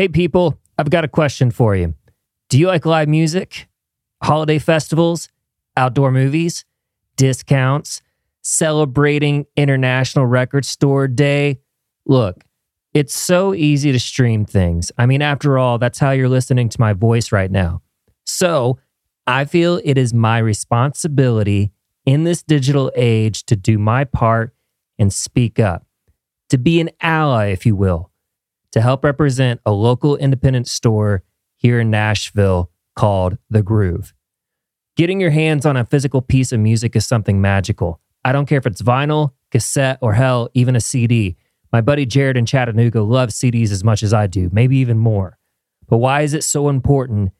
Hey, people, I've got a question for you. Do you like live music, holiday festivals, outdoor movies, discounts, celebrating International Record Store Day? Look, it's so easy to stream things. I mean, after all, that's how you're listening to my voice right now. So I feel it is my responsibility in this digital age to do my part and speak up, to be an ally, if you will, to help represent a local independent store here in Nashville called The Groove. Getting your hands on a physical piece of music is something magical. I don't care if it's vinyl, cassette, or hell, even a CD. My buddy Jared in Chattanooga loves CDs as much as I do, maybe even more. But why is it so important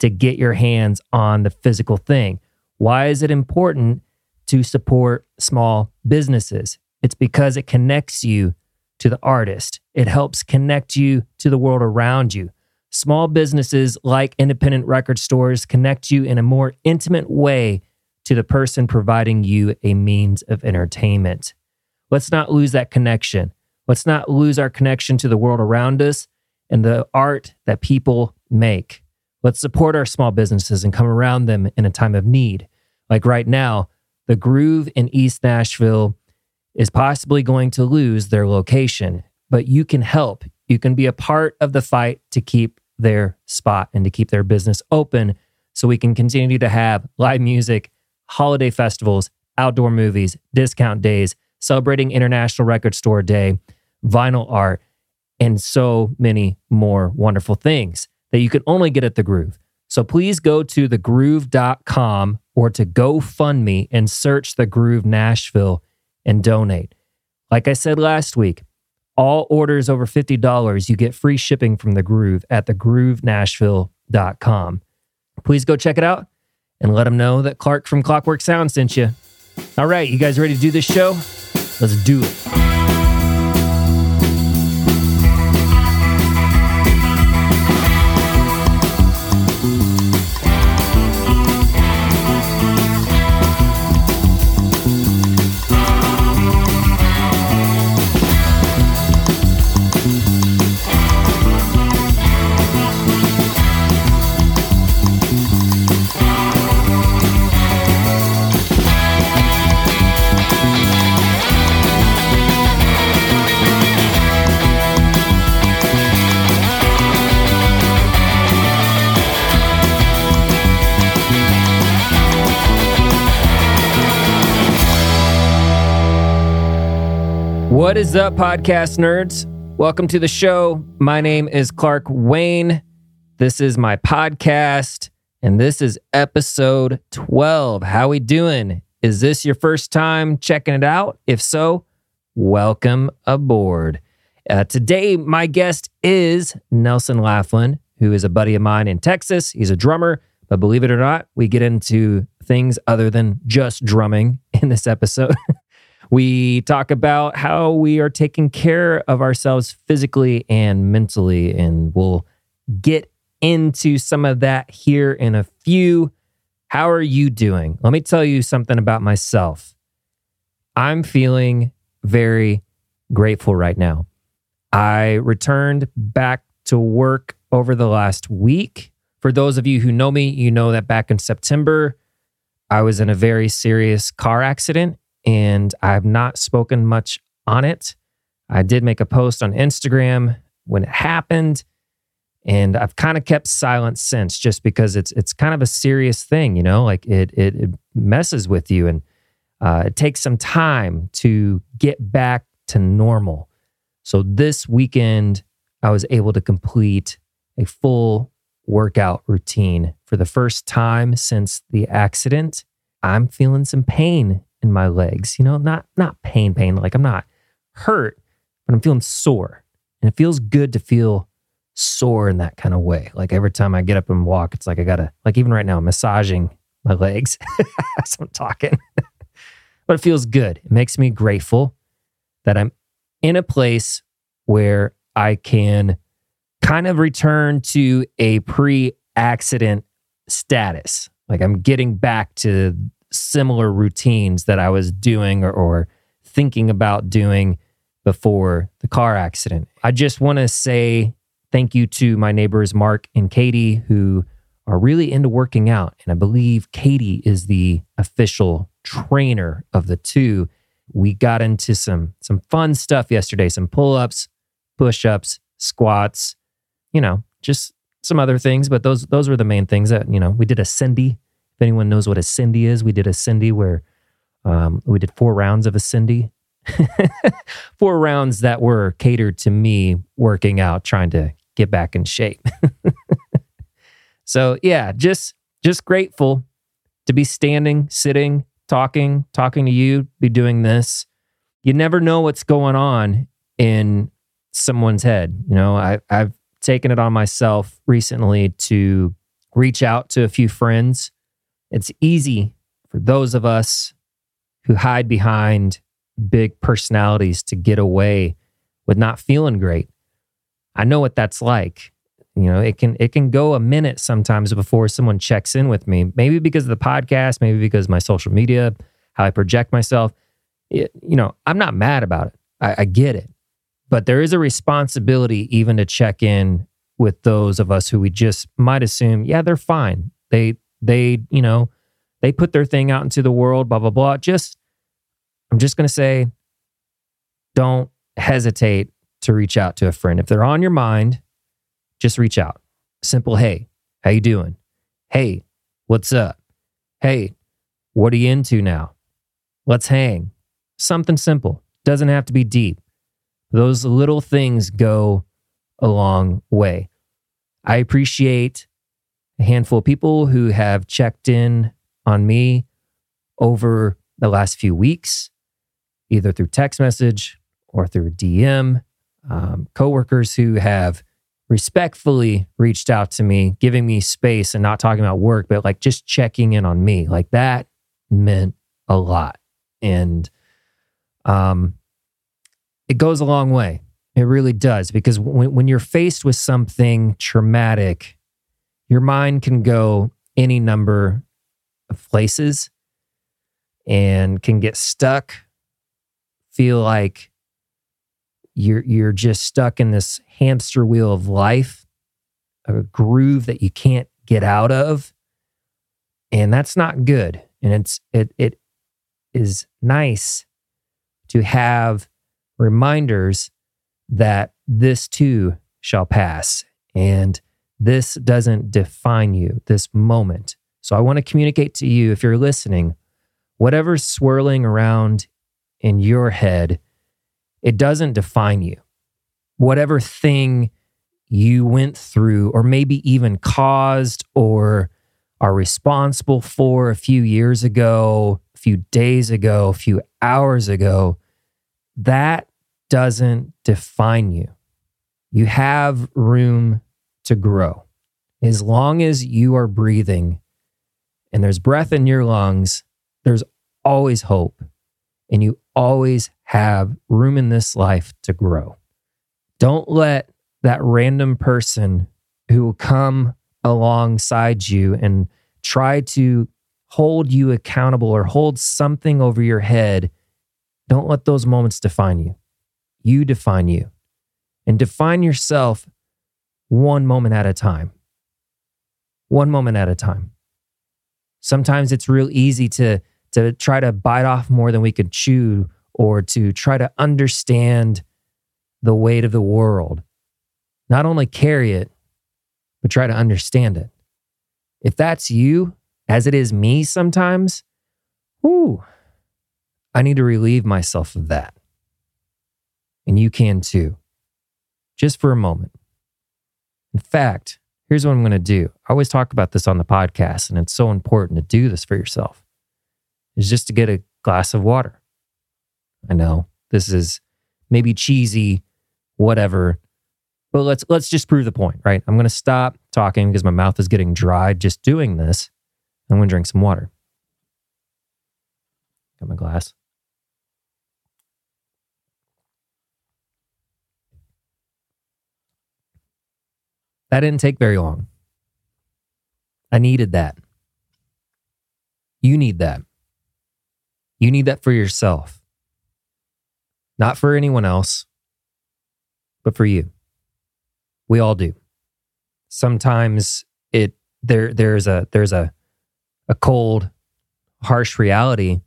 to get your hands on the physical thing? Why is it important to support small businesses? It's because it connects you to the artist, it helps connect you to the world around you. Small businesses like independent record stores connect you in a more intimate way to the person providing you a means of entertainment. Let's not lose that connection. Let's not lose our connection to the world around us and the art that people make. Let's support our small businesses and come around them in a time of need. Like right now, the Groove in East Nashville is possibly going to lose their location, but you can help. You can be a part of the fight to keep their spot and to keep their business open so we can continue to have live music, holiday festivals, outdoor movies, discount days, celebrating International Record Store Day, vinyl art, and so many more wonderful things that you can only get at The Groove. So please go to thegroove.com or to GoFundMe and search The Groove Nashville and donate. Like I said last week, all orders over $50, you get free shipping from The Groove at thegroovenashville.com. Please go check it out and let them know that Clark from Clockwork Sound sent you. All right, you guys ready to do this show? Let's do it. What is up, podcast nerds? Welcome to the show. My name is Clark Wayne. This is my podcast, and this is episode 12. How we doing? Is this your first time checking it out? If so, welcome aboard. Uh, today, my guest is Nelson Laflin, who is a buddy of mine in Texas. He's a drummer, but believe it or not, we get into things other than just drumming in this episode. We talk about how we are taking care of ourselves physically and mentally, and we'll get into some of that here in a few. How are you doing? Let me tell you something about myself. I'm feeling very grateful right now. I returned back to work over the last week. For those of you who know me, you know that back in September, I was in a very serious car accident and I've not spoken much on it. I did make a post on Instagram when it happened, and I've kind of kept silent since, just because it's it's kind of a serious thing, you know, like it it, it messes with you, and uh, it takes some time to get back to normal. So this weekend, I was able to complete a full workout routine for the first time since the accident. I'm feeling some pain in my legs. You know, not not pain, pain. Like I'm not hurt, but I'm feeling sore, and it feels good to feel sore in that kind of way. Like every time I get up and walk, it's like I gotta like even right now, I'm massaging my legs as I'm talking. but it feels good. It makes me grateful that I'm in a place where I can kind of return to a pre accident status. Like I'm getting back to similar routines that I was doing or, or thinking about doing before the car accident. I just want to say thank you to my neighbors, Mark and Katie, who are really into working out. And I believe Katie is the official trainer of the two. We got into some some fun stuff yesterday, some pull-ups, push-ups, squats, you know, just some other things, but those those were the main things that, you know, we did a Cindy. If anyone knows what a Cindy is, we did a Cindy where um, we did four rounds of a Cindy. four rounds that were catered to me working out, trying to get back in shape. so yeah, just just grateful to be standing, sitting, talking, talking to you, be doing this. You never know what's going on in someone's head. You know, I, I've taken it on myself recently to reach out to a few friends. It's easy for those of us who hide behind big personalities to get away with not feeling great. I know what that's like. You know, it can it can go a minute sometimes before someone checks in with me. Maybe because of the podcast, maybe because my social media, how I project myself. It, you know, I'm not mad about it. I, I get it, but there is a responsibility even to check in with those of us who we just might assume, yeah, they're fine. They they you know they put their thing out into the world. Blah blah blah. Just I'm just gonna say, don't hesitate to reach out to a friend. If they're on your mind, just reach out. Simple, hey, how you doing? Hey, what's up? Hey, what are you into now? Let's hang. Something simple. Doesn't have to be deep. Those little things go a long way. I appreciate a handful of people who have checked in on me over the last few weeks, either through text message or through DM um, coworkers who have respectfully reached out to me, giving me space and not talking about work, but like just checking in on me. Like that meant a lot. And um, it goes a long way. It really does. Because when, when you're faced with something traumatic, your mind can go any number of places and can get stuck, feel like you're you're just stuck in this hamster wheel of life, a groove that you can't get out of. And that's not good. And it's it it is nice to have reminders that this too shall pass and this doesn't define you this moment. So I want to communicate to you if you're listening, whatever's swirling around in your head it doesn't define you. Whatever thing you went through, or maybe even caused or are responsible for a few years ago, a few days ago, a few hours ago, that doesn't define you. You have room to grow. As long as you are breathing and there's breath in your lungs, there's always hope. And you always have room in this life to grow. Don't let that random person who will come alongside you and try to hold you accountable or hold something over your head, don't let those moments define you. You define you and define yourself one moment at a time. One moment at a time. Sometimes it's real easy to, to try to bite off more than we could chew or to try to understand the weight of the world. Not only carry it, but try to understand it. If that's you, as it is me sometimes, whoo, I need to relieve myself of that. And you can too, just for a moment. In fact, here's what I'm going to do. I always talk about this on the podcast, and it's so important to do this for yourself, is just to get a glass of water. I know this is maybe cheesy, whatever. But let's let's just prove the point, right? I'm going to stop talking because my mouth is getting dry just doing this. I'm going to drink some water. Got my glass. That didn't take very long. I needed that. You need that. You need that for yourself not for anyone else, but for you. We all do. Sometimes it there there's a there's a a cold, harsh reality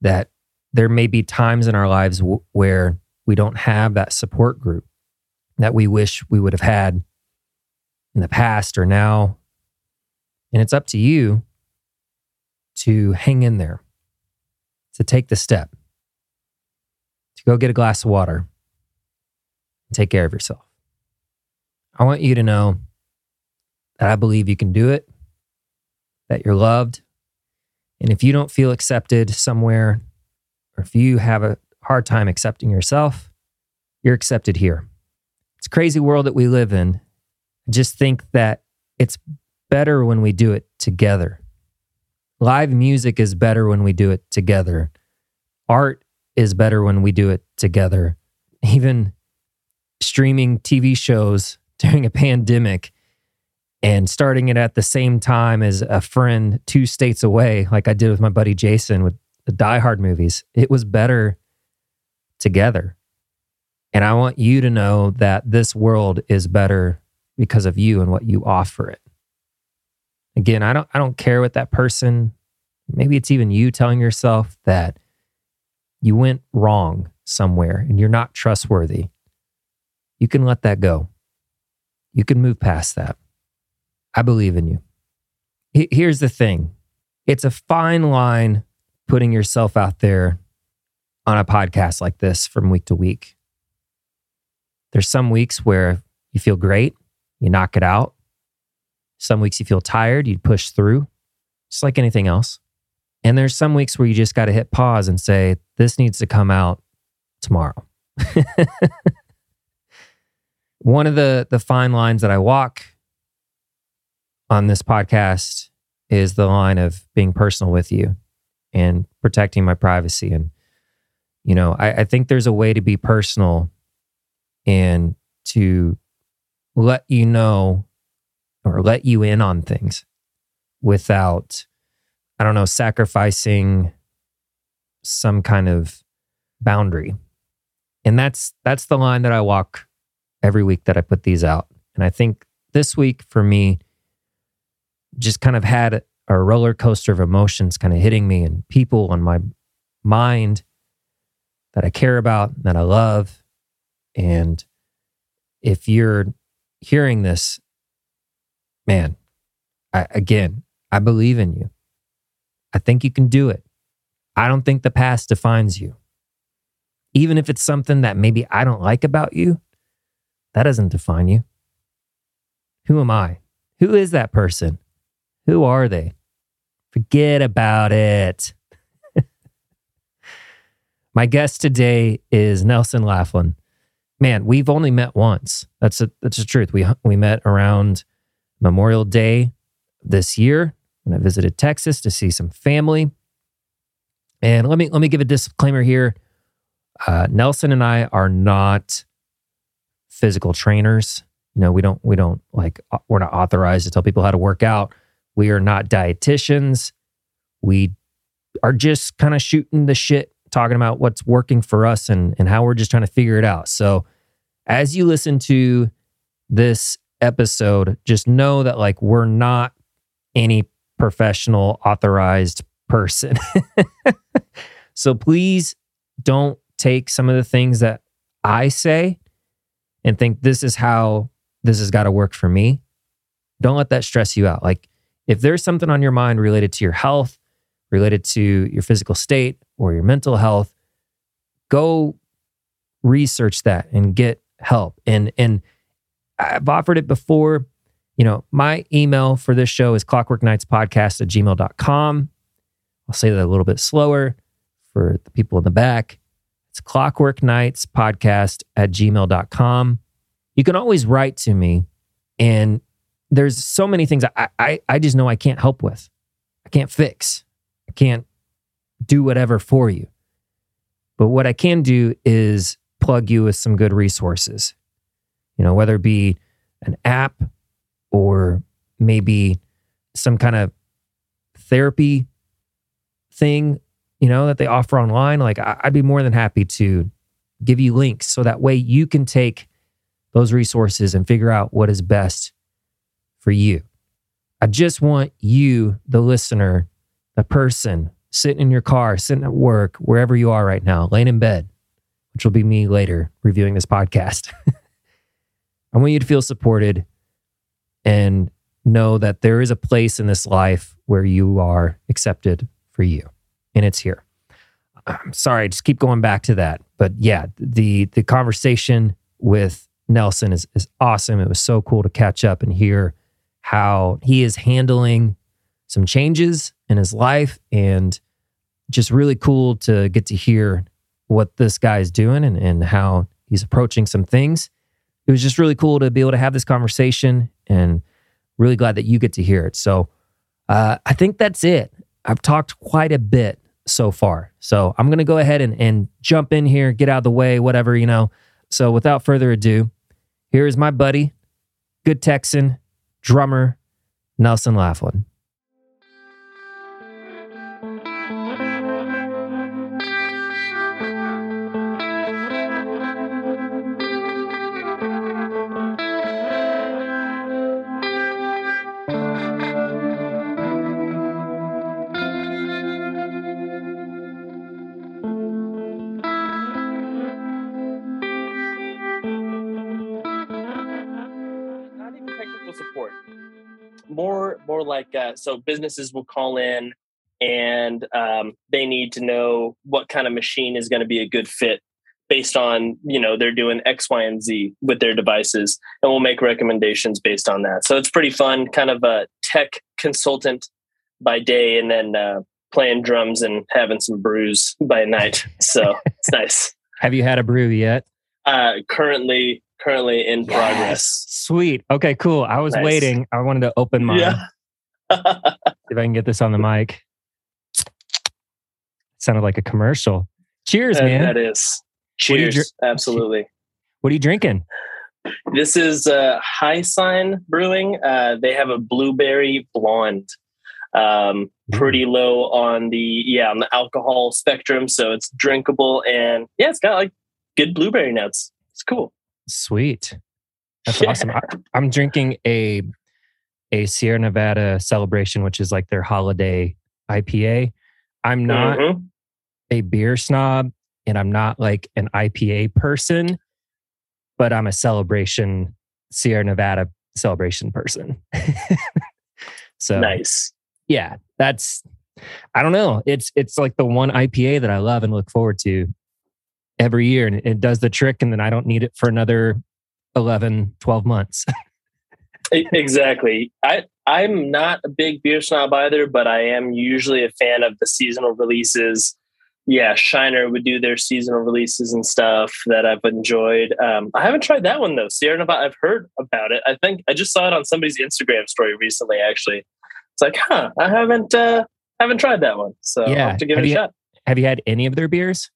that there may be times in our lives w- where we don't have that support group that we wish we would have had in the past or now. And it's up to you to hang in there, to take the step, to go get a glass of water and take care of yourself. I want you to know that I believe you can do it, that you're loved. And if you don't feel accepted somewhere, or if you have a hard time accepting yourself, you're accepted here. It's a crazy world that we live in. Just think that it's better when we do it together. Live music is better when we do it together. Art is better when we do it together. Even streaming TV shows during a pandemic and starting it at the same time as a friend two states away, like I did with my buddy Jason with the Die Hard movies, it was better together. And I want you to know that this world is better because of you and what you offer it. Again, I don't I don't care what that person maybe it's even you telling yourself that you went wrong somewhere and you're not trustworthy. You can let that go. You can move past that. I believe in you. Here's the thing it's a fine line putting yourself out there on a podcast like this from week to week. There's some weeks where you feel great, you knock it out. Some weeks you feel tired, you push through, just like anything else. And there's some weeks where you just got to hit pause and say, this needs to come out tomorrow. One of the, the fine lines that I walk on this podcast is the line of being personal with you and protecting my privacy. And, you know, I, I think there's a way to be personal and to let you know or let you in on things without, I don't know, sacrificing some kind of boundary. And that's that's the line that I walk every week that I put these out. And I think this week for me just kind of had a roller coaster of emotions kind of hitting me and people on my mind that I care about, that I love. And if you're hearing this, man, I, again, I believe in you. I think you can do it. I don't think the past defines you. Even if it's something that maybe I don't like about you, that doesn't define you. Who am I? Who is that person? Who are they? Forget about it. My guest today is Nelson Laflin. Man, we've only met once. That's a, that's the truth. We we met around Memorial Day this year when I visited Texas to see some family. And let me let me give a disclaimer here. Uh, Nelson and I are not physical trainers. You know, we don't we don't like we're not authorized to tell people how to work out. We are not dietitians. We are just kind of shooting the shit, talking about what's working for us and, and how we're just trying to figure it out. So, as you listen to this episode, just know that like we're not any professional authorized person. so, please don't take some of the things that I say and think this is how this has got to work for me. Don't let that stress you out. Like, if there's something on your mind related to your health, related to your physical state or your mental health, go research that and get help. And and I've offered it before. You know, my email for this show is clockworknightspodcast at gmail.com. I'll say that a little bit slower for the people in the back. It's clockworknightspodcast at gmail.com. You can always write to me and there's so many things I, I, I just know I can't help with. I can't fix. I can't do whatever for you. But what I can do is plug you with some good resources. You know, whether it be an app or maybe some kind of therapy thing, you know, that they offer online. Like I'd be more than happy to give you links so that way you can take those resources and figure out what is best for you. I just want you, the listener, the person sitting in your car, sitting at work, wherever you are right now, laying in bed, which will be me later reviewing this podcast. I want you to feel supported and know that there is a place in this life where you are accepted for you, and it's here. I'm sorry, I just keep going back to that. But yeah, the the conversation with Nelson is, is awesome. It was so cool to catch up and hear how he is handling some changes in his life and just really cool to get to hear what this guy is doing and, and how he's approaching some things. It was just really cool to be able to have this conversation and really glad that you get to hear it. So uh, I think that's it. I've talked quite a bit so far. So I'm going to go ahead and, and jump in here, get out of the way, whatever, you know. So without further ado, here is my buddy, good Texan, drummer, Nelson Laflin. Uh, so businesses will call in and um, they need to know what kind of machine is going to be a good fit based on you know they're doing x y and z with their devices and we'll make recommendations based on that. So it's pretty fun kind of a tech consultant by day and then uh, playing drums and having some brews by night. So it's nice. Have you had a brew yet? Uh, currently currently in yes. progress. Sweet. Okay cool. I was nice. waiting. I wanted to open mine. Yeah if I can get this on the mic. Sounded like a commercial. Cheers, that, man. That is. Cheers. Dr- Absolutely. What are you drinking? This is uh, Hi Sign Brewing. Uh, they have a blueberry blonde. Um, pretty low on the yeah on the alcohol spectrum, so it's drinkable and yeah, it's got like good blueberry notes. It's cool. Sweet. That's yeah. awesome. I, I'm drinking a a Sierra Nevada celebration, which is like their holiday IPA. I'm not mm-hmm. a beer snob and I'm not like an IPA person, but I'm a celebration, Sierra Nevada celebration person. so nice. Yeah, that's I don't know. It's it's like the one IPA that I love and look forward to every year and it does the trick and then I don't need it for another 11 12 months. exactly. I I'm not a big beer snob either, but I am usually a fan of the seasonal releases. Yeah, Shiner would do their seasonal releases and stuff that I've enjoyed. Um, I haven't tried that one though. Sierra Nevada, I've heard about it. I think I just saw it on somebody's Instagram story recently. Actually, it's like, huh, I haven't uh, haven't tried that one, so yeah. I'll have to give have it a you, shot. Have you had any of their beers?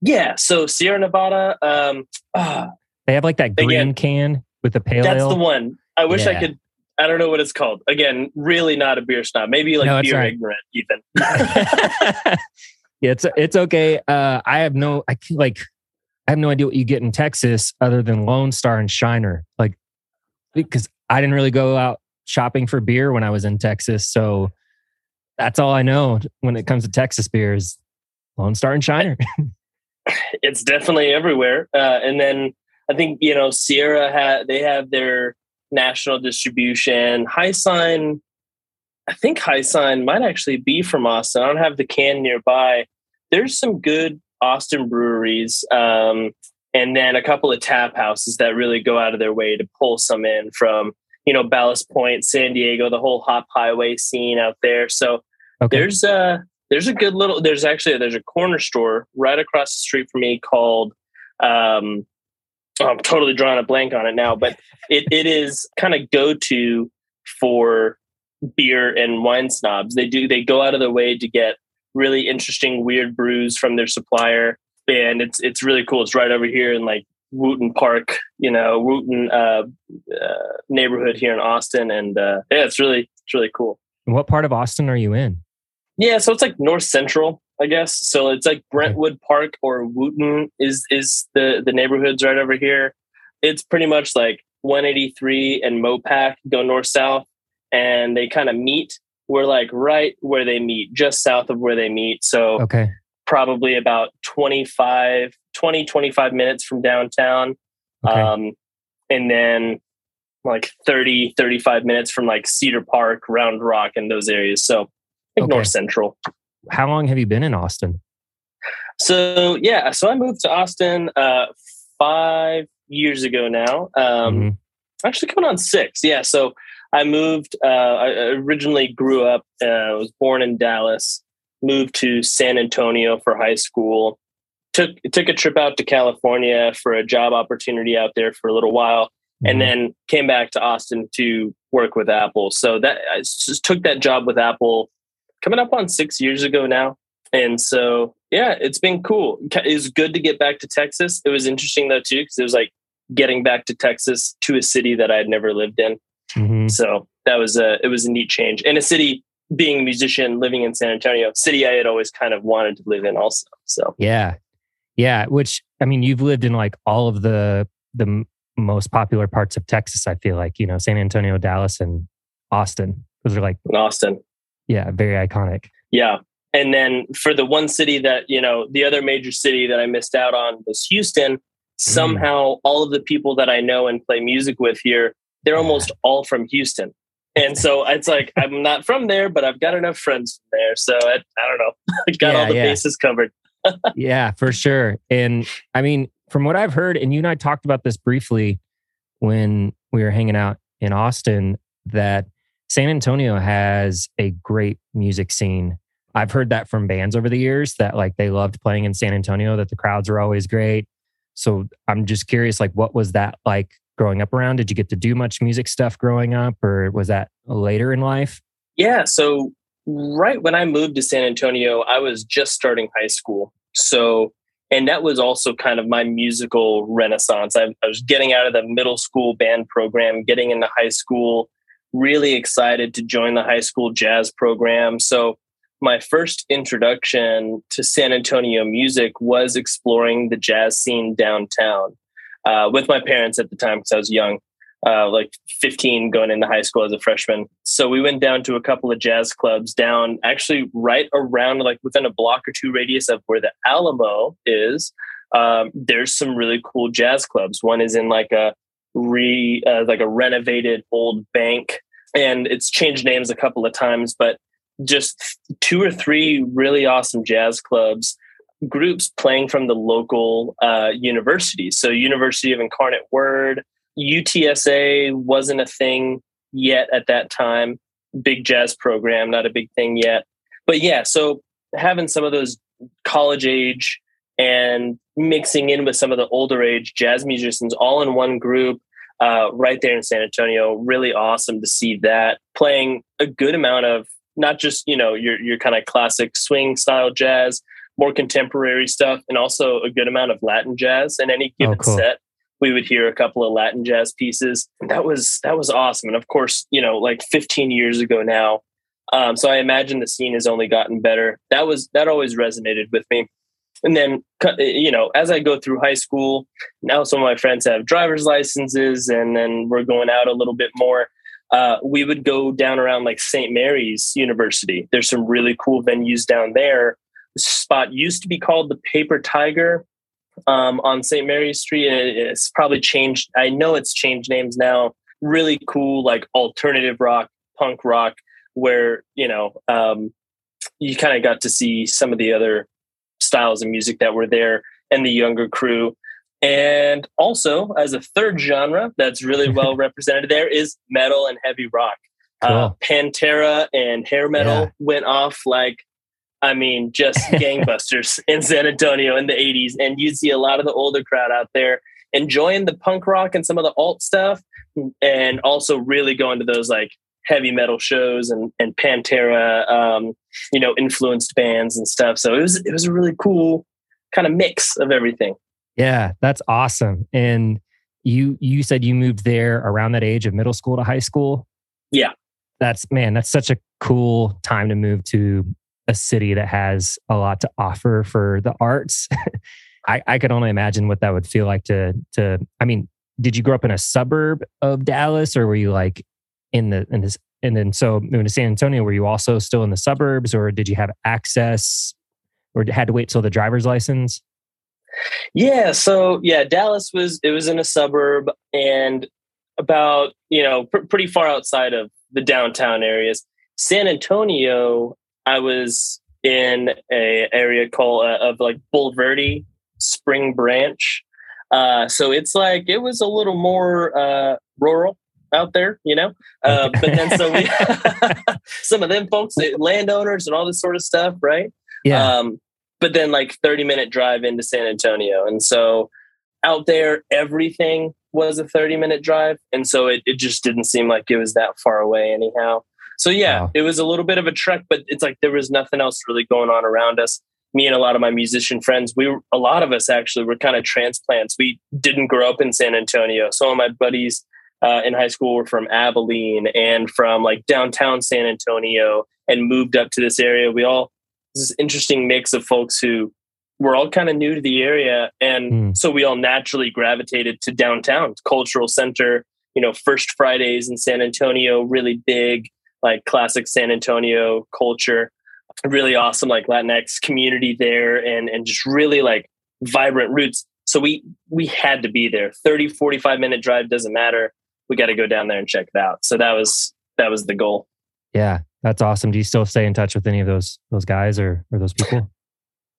Yeah, so Sierra Nevada, um, uh, they have like that green again, can with the pale That's ale. the one. I wish yeah. I could. I don't know what it's called. Again, really not a beer snob. Maybe like no, beer right. ignorant, even. yeah, it's it's okay. Uh, I have no. I like. I have no idea what you get in Texas other than Lone Star and Shiner. Like, because I didn't really go out shopping for beer when I was in Texas, so that's all I know when it comes to Texas beers. Lone Star and Shiner. it's definitely everywhere. Uh, and then I think you know Sierra had they have their national distribution. Hi Sign, I think Hi Sign might actually be from Austin. I don't have the can nearby. There's some good Austin breweries, um, and then a couple of tap houses that really go out of their way to pull some in from you know Ballast Point, San Diego, the whole Hop Highway scene out there. So okay. there's a there's a good little there's actually there's a corner store right across the street from me called um, I'm totally drawing a blank on it now, but it, it is kind of go to for beer and wine snobs. They do they go out of their way to get really interesting, weird brews from their supplier, and it's it's really cool. It's right over here in like Wooten Park, you know, Wooten uh, uh, neighborhood here in Austin, and uh, yeah, it's really it's really cool. what part of Austin are you in? Yeah, so it's like north central. I guess. So it's like Brentwood Park or Wooten is is the the neighborhoods right over here. it's pretty much like 183 and Mopac go north south, and they kind of meet. We're like right where they meet, just south of where they meet. So Okay. probably about 25, 20, 25 minutes from downtown. Okay. Um, and then like 30, 35 minutes from like Cedar Park, Round Rock, and those areas. So think Okay. North Central. How long have you been in Austin? So yeah, so I moved to Austin uh, five years ago now. Um, Mhm. Actually, coming on six. Yeah, so I moved. Uh, I originally grew up. Uh, I was born in Dallas. Moved to San Antonio for high school. Took took a trip out to California for a job opportunity out there for a little while, and Mhm. then came back to Austin to work with Apple. So that I just took that job with Apple, coming up on six years ago now. And so, yeah, it's been cool. It was good to get back to Texas. It was interesting though too because it was like getting back to Texas to a city that I had never lived in. Mhm. So that was a it was a neat change. And a city being a musician living in San Antonio, city I had always kind of wanted to live in also. So Yeah. Yeah. Which, I mean, you've lived in like all of the, the m- most popular parts of Texas, I feel like, you know, San Antonio, Dallas, and Austin. Those are like, in Austin. Yeah, very iconic. Yeah. And then for the one city that, you know, the other major city that I missed out on was Houston. Mm. Somehow all of the people that I know and play music with here, they're almost all from Houston. And so it's like, I'm not from there, but I've got enough friends from there. So I, I don't know. I got Yeah, all the yeah. bases covered. yeah, for sure. And I mean, from what I've heard, and you and I talked about this briefly when we were hanging out in Austin, that San Antonio has a great music scene. I've heard that from bands over the years that like they loved playing in San Antonio, that the crowds are always great. So I'm just curious, like, what was that like growing up around? Did you get to do much music stuff growing up, or was that later in life? Yeah. So right when I moved to San Antonio, I was just starting high school. So, and that was also kind of my musical renaissance. I, I was getting out of the middle school band program, getting into high school, really excited to join the high school jazz program. So, my first introduction to San Antonio music was exploring the jazz scene downtown uh, with my parents at the time because I was young uh, like 15 going into high school as a freshman. So we went down to a couple of jazz clubs down actually right around like within a block or two radius of where the Alamo is. Um, there's some really cool jazz clubs. One is in like a re uh, like a renovated old bank and it's changed names a couple of times, but just two or three really awesome jazz clubs groups playing from the local uh, universities. So University of Incarnate Word, UTSA wasn't a thing yet at that time. Big jazz program, not a big thing yet. But yeah, so having some of those college age and mixing in with some of the older age jazz musicians all in one group uh, right there in San Antonio, really awesome to see that playing a good amount of not just you know your your kind of classic swing style jazz, more contemporary stuff, and also a good amount of Latin jazz in any given cool. set we would hear a couple of Latin jazz pieces. That was that was awesome. And of course, you know, like 15 years ago now. Um, so I imagine the scene has only gotten better. That was that always resonated with me. And then, you know, as I go through high school, now some of my friends have driver's licenses, and then we're going out a little bit more. Uh, we would go down around like St. Mary's University. There's some really cool venues down there. The spot used to be called the Paper Tiger um, on St. Mary's Street. And it's probably changed. I know it's changed names now. Really cool, like alternative rock, punk rock, where, you know, um, you kind of got to see some of the other styles of music that were there and the younger crew. And also, as a third genre that's really well represented there, is metal and heavy rock. Uh, Pantera and hair metal Yeah. went off like I mean, just gangbusters in San Antonio in the 80s. And you'd see a lot of the older crowd out there enjoying the punk rock and some of the alt stuff, and also really going to those like heavy metal shows and, and Pantera, um, you know, influenced bands and stuff. So it was, it was a really cool kind of mix of everything. Yeah, that's awesome. And you you said you moved there around that age of middle school to high school. Yeah. That's man, that's such a cool time to move to a city that has a lot to offer for the arts. I, I could only imagine what that would feel like to to I mean, did you grow up in a suburb of Dallas or were you like in the in this and then so moving to San Antonio, were you also still in the suburbs or did you have access or had to wait till the driver's license? Yeah, so yeah, Dallas was it was in a suburb and about you know pr- pretty far outside of the downtown areas. San Antonio, I was in a area called uh, of like Bulverde, Spring Branch. Uh, so it's like it was a little more uh, rural out there, you know. Uh, but then so we some of them folks, landowners and all this sort of stuff, right? Yeah. Um, but then like 30 minute drive into San Antonio. And so out there, everything was a 30 minute drive. And so it, it just didn't seem like it was that far away anyhow. So yeah, wow. it was a little bit of a trek, but it's like there was nothing else really going on around us. Me and a lot of my musician friends, we were, a lot of us actually were kind of transplants. We didn't grow up in San Antonio. Some of my buddies uh, in high school were from Abilene and from like downtown San Antonio and moved up to this area. We all this interesting mix of folks who were all kind of new to the area, and mm. so we all naturally gravitated to downtown cultural center. You know, First Fridays in San Antonio, really big, like classic San Antonio culture. Really awesome, like Latinx community there, and and just really like vibrant roots. So we we had to be there. 30, 45 minute drive doesn't matter we got to go down there and check it out. So that was that was the goal. Yeah, that's awesome. Do you still stay in touch with any of those those guys or or those people?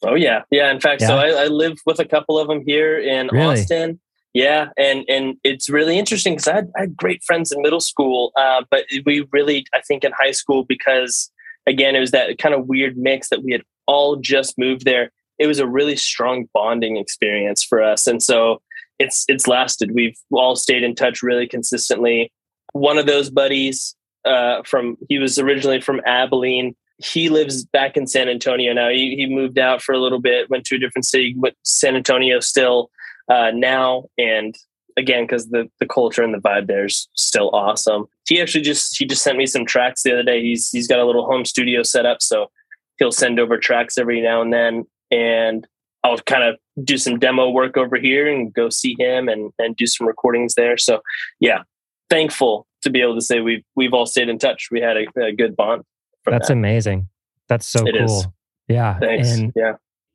Oh yeah, yeah. In fact, yeah. so I, I, live with a couple of them here in really? Austin. Yeah, and and it's really interesting because I, had, I had great friends in middle school, uh, but we really I think in high school because again it was that kind of weird mix that we had all just moved there. It was a really strong bonding experience for us, and so it's it's lasted. We've all stayed in touch really consistently. One of those buddies uh, from he was originally from Abilene. He lives back in San Antonio now. He, he moved out for a little bit, went to a different city, but San Antonio still uh, now. And again, because the the culture and the vibe there is still awesome. He actually just he just sent me some tracks the other day. He's he's got a little home studio set up, so he'll send over tracks every now and then. And I'll kind of do some demo work over here and go see him and and do some recordings there. So yeah, thankful to be able to say we've we've all stayed in touch. We had a, a good bond. That's that. amazing. That's so it cool. Is. Yeah. Thanks. And, yeah.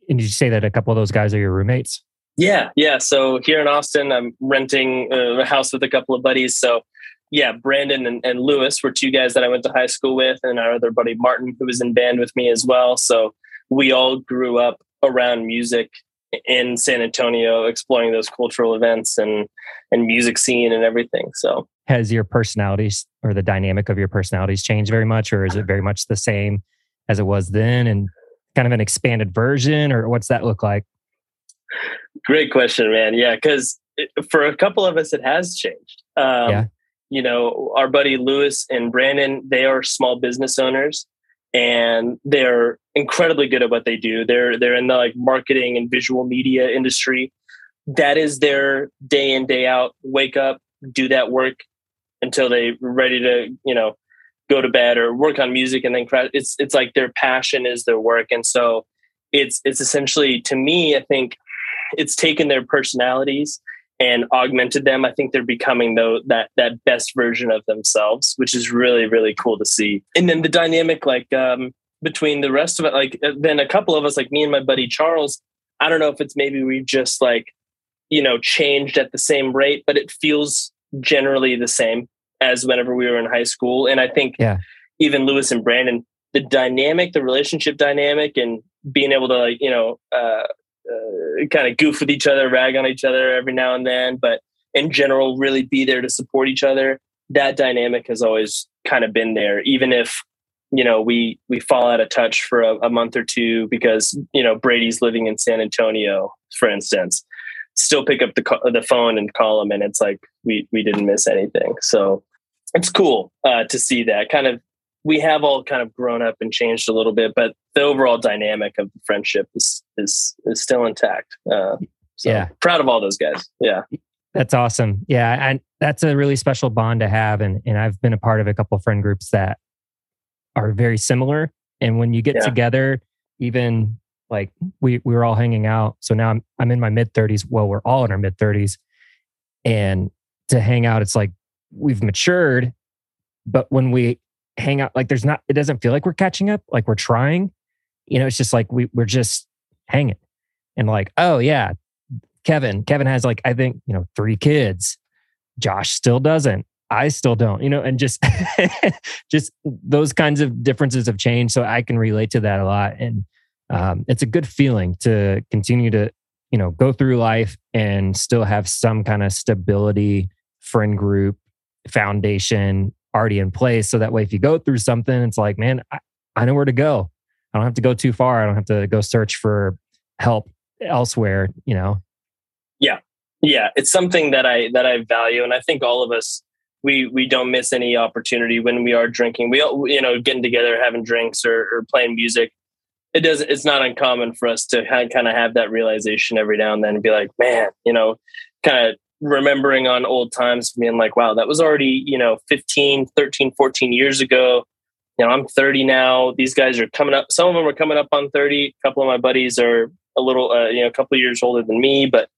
And did you say that a couple of those guys are your roommates? Yeah, yeah. So here in Austin, I'm renting uh, a house with a couple of buddies. So yeah, Brandon and, and Lewis were two guys that I went to high school with, and our other buddy Martin, who was in band with me as well. So we all grew up around music in San Antonio, exploring those cultural events and and music scene and everything. So, has your personalities or the dynamic of your personalities changed very much, or is it very much the same as it was then, and kind of an expanded version, or what's that look like? Great question, man. Yeah, because for a couple of us, it has changed. Um, yeah. You know, our buddy Lewis and Brandon, they are small business owners and they're incredibly good at what they do. They're they're in the like marketing and visual media industry. That is their day in day out. Wake up, do that work until they're ready to you know go to bed or work on music and then. It's it's like their passion is their work, and so it's it's essentially to me. I think it's taken their personalities and augmented them, I think they're becoming though that that best version of themselves, which is really really cool to see. And then the dynamic like um, between the rest of it, like uh, then a couple of us, like me and my buddy Charles. I don't know if it's maybe we've just like you know changed at the same rate, but it feels generally the same as whenever we were in high school. And I think yeah. even Lewis and Brandon, the dynamic, the relationship dynamic, and being able to like you know uh, uh, kind of goof with each other, rag on each other every now and then, but in general, really be there to support each other. That dynamic has always kind of been there, even if you know we we fall out of touch for a, a month or two because you know Brady's living in San Antonio, for instance. Still pick up the the phone and call him, and it's like we we didn't miss anything. So it's cool uh, to see that kind of we have all kind of grown up and changed a little bit, but the overall dynamic of the friendship is is is still intact. Uh, so yeah, proud of all those guys. Yeah, that's awesome. Yeah, and that's a really special bond to have, and and I've been a part of a couple of friend groups that are very similar. And when you get yeah. together, even like we we were all hanging out. So now I'm I'm in my mid 30s. Well, we're all in our mid 30s, and to hang out, it's like we've matured, but when we hang out, like there's not, it doesn't feel like we're catching up, like we're trying. You know, it's just like we, we're just hanging and like, oh yeah, Kevin, Kevin has like, I think, you know, three kids. Josh still doesn't. I still don't, you know, and just just those kinds of differences have changed. So I can relate to that a lot. And um, it's a good feeling to continue to, you know, go through life and still have some kind of stability, friend group, foundation already in place. So that way, if you go through something, it's like, man, I, I know where to go. I don't have to go too far. I don't have to go search for help elsewhere, you know? Yeah. Yeah. It's something that I, that I value. And I think all of us, we, we don't miss any opportunity when we are drinking. We, all, you know, getting together, having drinks or, or playing music. It doesn't, it's not uncommon for us to kind of have that realization every now and then and be like, man, you know, kind of remembering on old times being like wow that was already you know 15 13 14 years ago. You know i'm 30 now. These guys are coming up some of them are coming up on 30 a couple of my buddies are a little uh, you know a couple of years older than me. But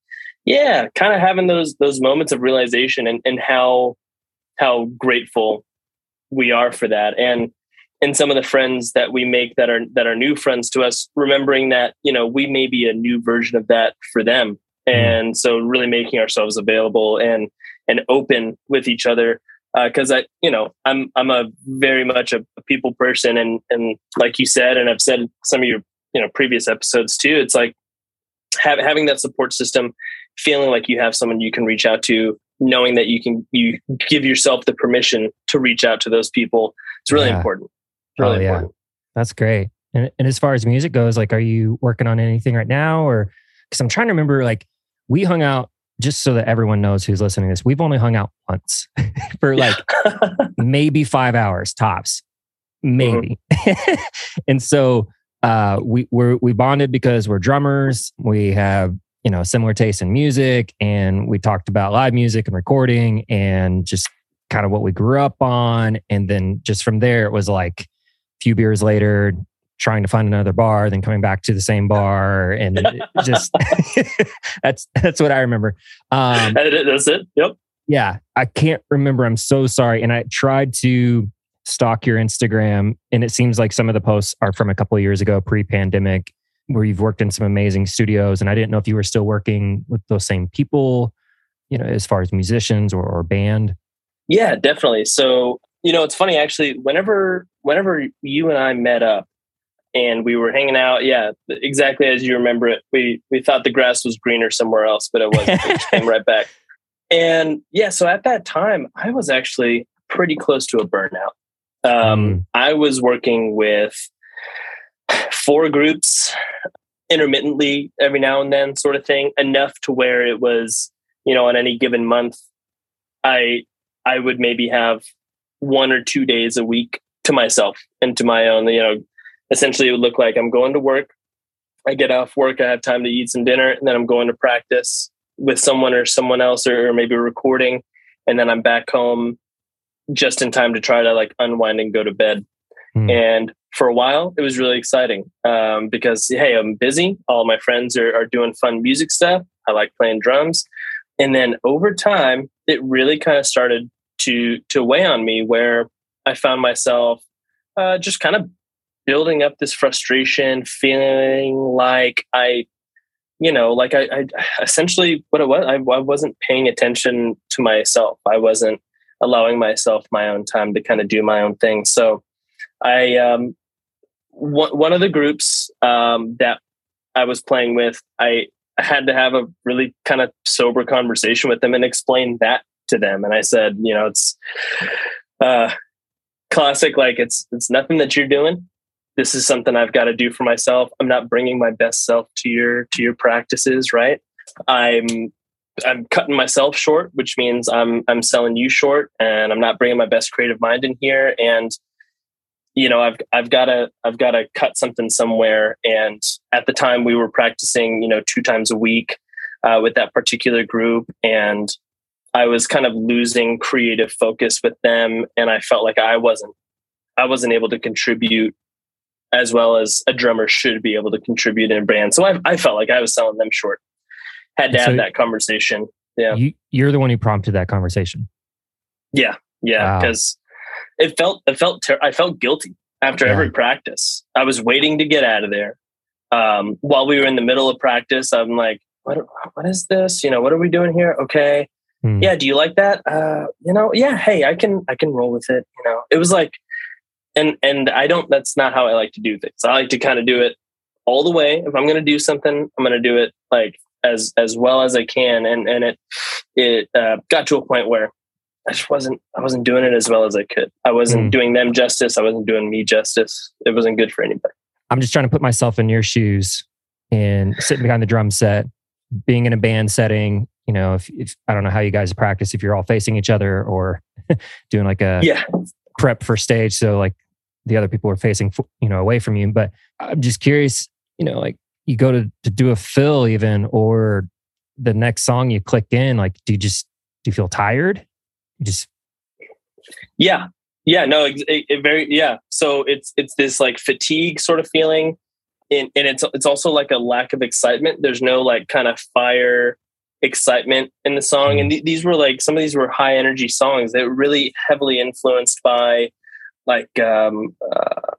yeah kind of having those those moments of realization and, and how how grateful we are for that. And and some of the friends that we make that are that are new friends to us remembering that you know we may be a new version of that for them. And so really making ourselves available and and open with each other because uh, I, you know, I'm I'm a very much a, people person, and and like you said, and I've said some of your you know previous episodes too. It's like have, having that support system, feeling like you have someone you can reach out to, knowing that you can you give yourself the permission to reach out to those people. It's really yeah. important. It's really oh, yeah. important. That's great. And and as far as music goes, like, are you working on anything right now, or because I'm trying to remember, like, we hung out just so that everyone knows who's listening to this, we've only hung out once for like maybe five hours tops, maybe. Mm-hmm. and so uh, we we we bonded because we're drummers. We have you know similar taste in music, and we talked about live music and recording, and just kind of what we grew up on. And then just from there, it was like a few beers later, trying to find another bar, then coming back to the same bar, and just that's that's what I remember. Um, that's it. Yep. Yeah, I can't remember. I'm so sorry. And I tried to stalk your Instagram, and it seems like some of the posts are from a couple of years ago, pre-pandemic, where you've worked in some amazing studios. And I didn't know if you were still working with those same people, you know, as far as musicians or, or band. Yeah, definitely. So you know, it's funny actually. Whenever whenever you and I met up, and we were hanging out. Yeah, exactly as you remember it. We we thought the grass was greener somewhere else, but it wasn't. it came right back. And yeah, so at that time, I was actually pretty close to a burnout. Um, mm. I was working with four groups intermittently every now and then, sort of thing, enough to where it was, you know, on any given month, I I would maybe have one or two days a week to myself and to my own, you know, essentially it would look like I'm going to work. I get off work, I have time to eat some dinner, and then I'm going to practice with someone or someone else, or, or maybe recording. And then I'm back home just in time to try to like unwind and go to bed. Mm. And for a while, it was really exciting um, because, hey, I'm busy. All my friends are, are doing fun music stuff. I like playing drums. And then over time, it really kind of started to to weigh on me where I found myself uh, just kind of building up this frustration, feeling like I, you know, like I, I essentially what it was, I, I wasn't paying attention to myself. I wasn't allowing myself my own time to kind of do my own thing. So I, um, one, one of the groups um, that I was playing with, I had to have a really kind of sober conversation with them and explain that to them. And I said, you know, it's uh, classic. Like it's it's nothing that you're doing this is something I've got to do for myself. I'm not bringing my best self to your to your practices, right? I'm I'm cutting myself short, which means I'm I'm selling you short, and I'm not bringing my best creative mind in here. And you know, I've I've got to I've got to cut something somewhere. And at the time, we were practicing, you know, two times a week uh, with that particular group, and I was kind of losing creative focus with them, and I felt like I wasn't I wasn't able to contribute as well as a drummer should be able to contribute in a band. So I, I felt like I was selling them short. Had to so, have that conversation. Yeah. You, you're the one who prompted that conversation. Yeah. Yeah. Wow. Because it felt, it felt, ter- I felt guilty after Yeah. every practice. I was waiting to get out of there. Um, while we were in the middle of practice, I'm like, what, what is this? You know, what are we doing here? Okay. Hmm. Yeah. Do you like that? Uh, you know, yeah. Hey, I can, I can roll with it. You know, it was like, and, and I don't, that's not how I like to do things. I like to kind of do it all the way. If I'm going to do something, I'm going to do it like as, as well as I can. And, and it, it uh, got to a point where I just wasn't, I wasn't doing it as well as I could. I wasn't Mm. doing them justice. I wasn't doing me justice. It wasn't good for anybody. I'm just trying to put myself in your shoes and sitting behind the drum set, being in a band setting. You know, if, if I don't know how you guys practice, if you're all facing each other or doing like a Yeah. prep for stage, so like the other people are facing you know away from you. But I'm just curious, you know, like you go to to do a fill even or the next song you click in, like do you just do you feel tired? You just Yeah. Yeah. No, it, it very, yeah. So it's, it's this like fatigue sort of feeling. And, and it's, it's also like a lack of excitement. There's no like kind of fire excitement in the song. Mm-hmm. And th- these were like, some of these were high energy songs that were really heavily influenced by like, um, uh,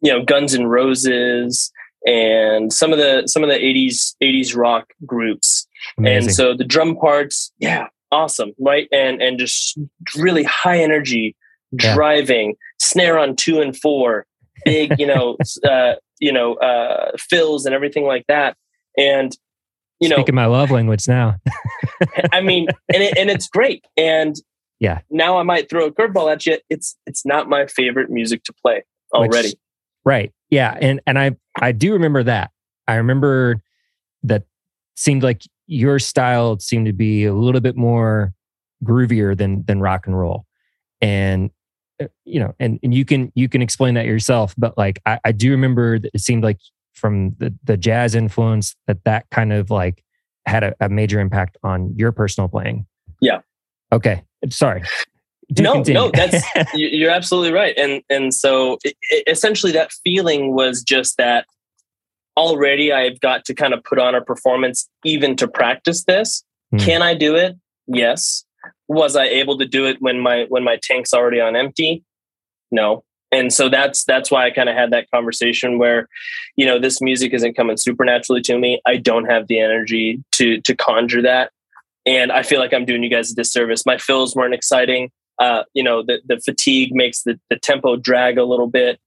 you know, Guns N' Roses and some of the, some of the 80s, 80s rock groups. amazing. And so the drum parts, yeah, awesome, right? And and just really high energy, Yeah. driving, snare on two and four, big, you know, uh, you know, uh, fills and everything like that. And you know, Speaking my love language now. I mean, and it, and it's great. And Yeah. now I might throw a curveball at you. It's it's not my favorite music to play already. Which- Right. Yeah. And and I I do remember that. I remember that seemed like your style seemed to be a little bit more groovier than than rock and roll. And uh, you know, and, and you can you can explain that yourself, but like I, I do remember that it seemed like from the the jazz influence that that kind of like had a, a major impact on your personal playing. Yeah. Okay. Sorry. Do no, continue. no, that's you- you're absolutely right, and and so it, it- essentially that feeling was just that already I've got to kind of put on a performance even to practice this. Hmm. Can I do it? Yes. Was I able to do it when my when my tank's already on empty? No. And so that's that's why I kind of had that conversation where, you know, this music isn't coming supernaturally to me. I don't have the energy to to conjure that, and I feel like I'm doing you guys a disservice. My fills weren't exciting uh, you know, the, the fatigue makes the, the tempo drag a little bit.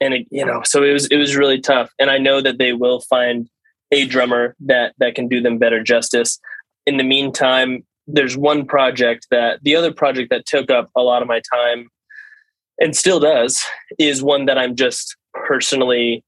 And, it, you know, so it was, it was really tough. And I know that they will find a drummer that, that can do them better justice. In the meantime, there's one project that the other project that took up a lot of my time and still does is one that I'm just personally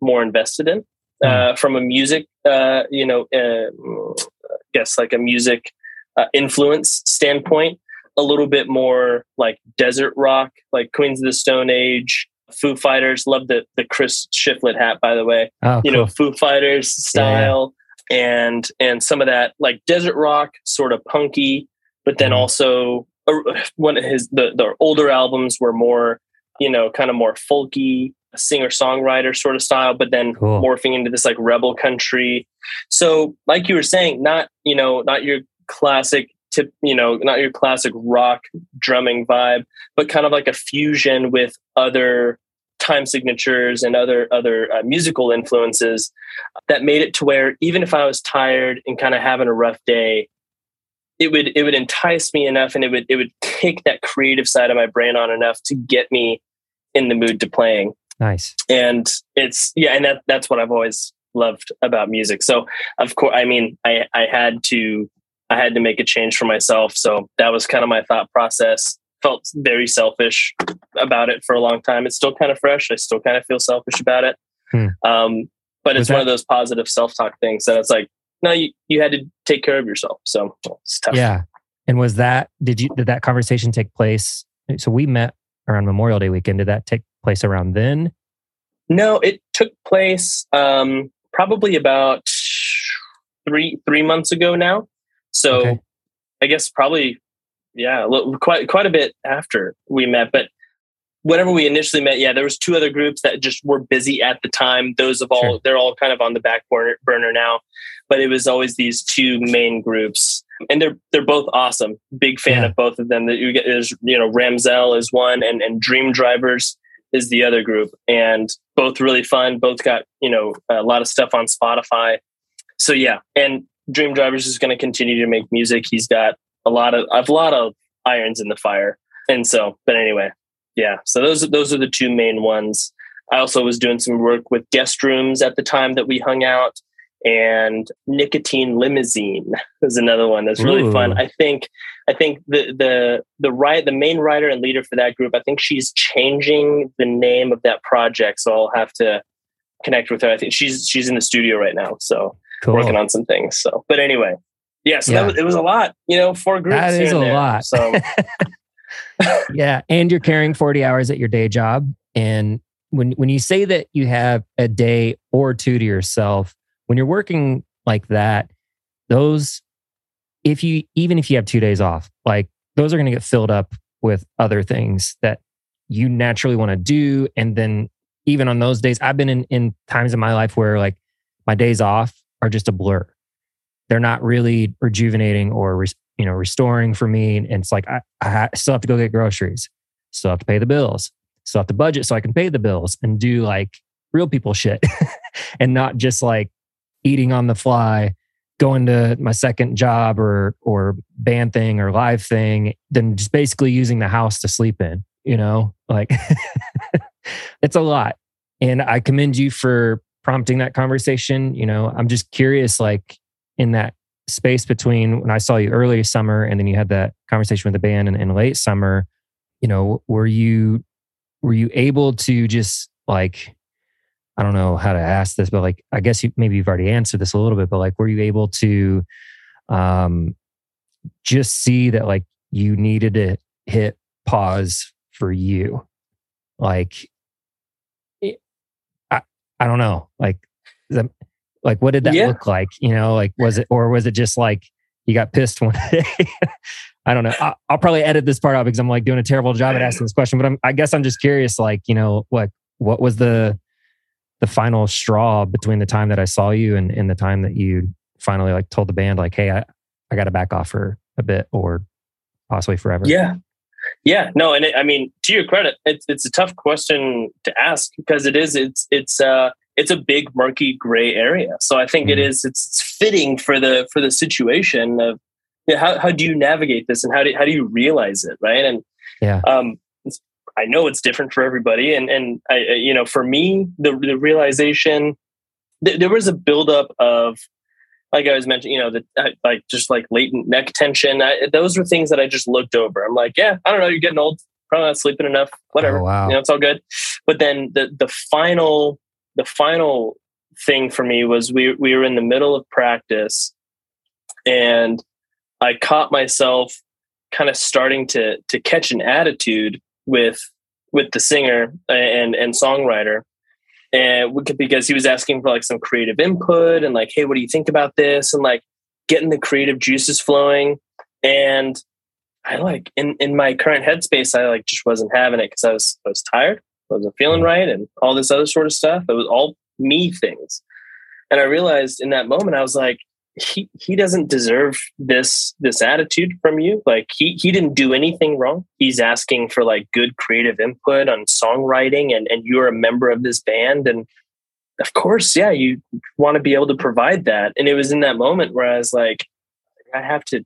more invested in uh, from a music, uh, you know, uh, I guess like a music uh, influence standpoint a little bit more like desert rock, like Queens of the Stone Age, Foo Fighters. Love the the Chris Shiflett hat, by the way. oh, You cool. know, Foo Fighters style, and and some of that like desert rock, sort of punky, but then Mhm. also uh, one of his the the older albums were more, you know, kind of more folky, singer songwriter sort of style, but then Cool. morphing into this like rebel country. So, like you were saying, not you know, not your classic tip, you know, not your classic rock drumming vibe, but kind of like a fusion with other time signatures and other other uh, musical influences that made it to where even if I was tired and kind of having a rough day, it would it would entice me enough and it would it would kick that creative side of my brain on enough to get me in the mood to playing nice. and it's yeah and that that's what i've always loved about music so of course i mean i i had to i had to make a change for myself so that was kind of my thought process felt very selfish about it for a long time it's still kind of fresh i still kind of feel selfish about it Hmm. um but Was it's one of those positive self-talk things that it's like no you, you had to take care of yourself so it's tough Yeah. And was that did you did that conversation take place? So we met around Memorial Day weekend. Did that take place around then? No, it took place um, probably about three three months ago now. So Okay. I guess probably yeah, little- quite quite a bit after we met. But whenever we initially met, yeah, there was two other groups that just were busy at the time. Those of all Sure. they're all kind of on the back burner, burner now. But it was always these two main groups and they're they're both awesome. Big fan Yeah. of both of them. That you get is you know Ramzel is one, and and Dream Drivers is the other group, and both really fun. Both got you know a lot of stuff on Spotify. So yeah, and Dream Drivers is going to continue to make music. He's got a lot of a lot of irons in the fire, and so but anyway, yeah. So those those are the two main ones. I also was doing some work with guest rooms at the time that we hung out and nicotine limousine is another one that's really Ooh. fun. I think I think the the the right the main writer and leader for that group, I think she's changing the name of that project. So I'll have to connect with her. I think she's she's in the studio right now, so Cool. working on some things. So but anyway. Yeah, so Yeah. That was, it was a lot, you know, four groups. That is a there. lot. So yeah, and you're carrying 40 hours at your day job and when when you say that you have a day or two to yourself, when you're working like that, those if you even if you have 2 days off, like those are going to get filled up with other things that you naturally want to do and then even on those days I've been in in times in my life where like my days off are just a blur. They're not really rejuvenating or res- you know restoring for me and it's like I, I still have to go get groceries still have to pay the bills still have to budget so i can pay the bills and do like real people shit and not just like eating on the fly going to my second job or or band thing or live thing then just basically using the house to sleep in you know? Like it's a lot. And i commend you for prompting that conversation you know? I'm just curious like in that space between when I saw you early summer and then you had that conversation with the band in, in late summer, you know, were you were you able to just like I don't know how to ask this, but like I guess you maybe you've already answered this a little bit, but like were you able to um just see that like you needed to hit pause for you? Like it, I I don't know. Like that, like what did that Yeah. look like? You know, like was it or was it just like you got pissed one day? I don't know. I, I'll probably edit this part out because I'm like doing a terrible job at asking this question. But I'm, I guess I'm just curious. Like, you know, what what was the the final straw between the time that I saw you and, and the time that you finally like told the band like, hey, I, I got to back off for a bit or possibly forever. Yeah. Yeah. No, and it, I mean, to your credit, it's it's a tough question to ask because it is it's it's uh it's a big murky gray area. So I think it Mhm. it's, it's fitting for the for the situation of yeah, how how do you navigate this and how do how do you realize it, right? And Yeah. um I know it's different for everybody and and I you know, for me the the realization th- there was a buildup of like I was mentioning, you know, the uh, like just like latent neck tension. I, those were things that I just looked over. I'm like, yeah, I don't know, you're getting old, probably not sleeping enough, whatever. Oh, wow. You know, it's all good. But then the the final the final thing for me was we we were in the middle of practice, and I caught myself kind of starting to to catch an attitude with with the singer and and songwriter. And we could- because he was asking for like some creative input and like hey what do you think about this? and like getting the creative juices flowing. And i like in in my current headspace i like just wasn't having it because i was i was tired i wasn't feeling mm-hmm. right and all this other sort of stuff. It was all me things. And i realized in that moment i was like he he doesn't deserve this this attitude from you. Like he he didn't do anything wrong. He's asking for like good creative input on songwriting and and you're a member of this band. And of course yeah you want to be able to provide that. And it was in that moment where i was like i have to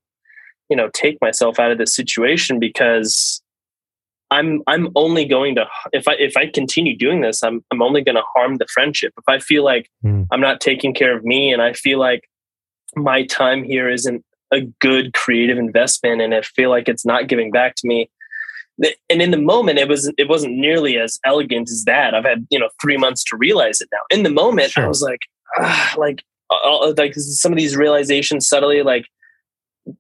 you know take myself out of this situation because i'm i'm only going to if i if i continue doing this i'm i'm only going to harm the friendship. If i feel like Hmm. i'm not taking care of me and i feel like my time here isn't a good creative investment and I feel like it's not giving back to me. And in the moment it was it wasn't nearly as elegant as that. I've had, you know, 3 months to realize it now. In the moment I was like ah, like uh, like some of these realizations subtly like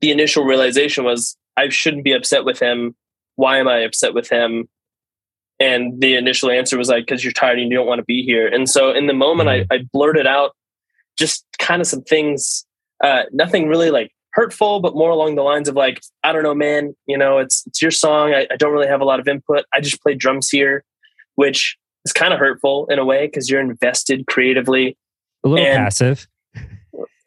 the initial realization was I shouldn't be upset with him. Why am I upset with him? And the initial answer was like, because you're tired and you don't want to be here. And so in the moment, I, I blurted out just kind of some things, uh, nothing really like hurtful, but more along the lines of like, I don't know, man, you know, it's, it's your song. I, I don't really have a lot of input. I just play drums here, which is kind of hurtful in a way because you're invested creatively. A little And- passive.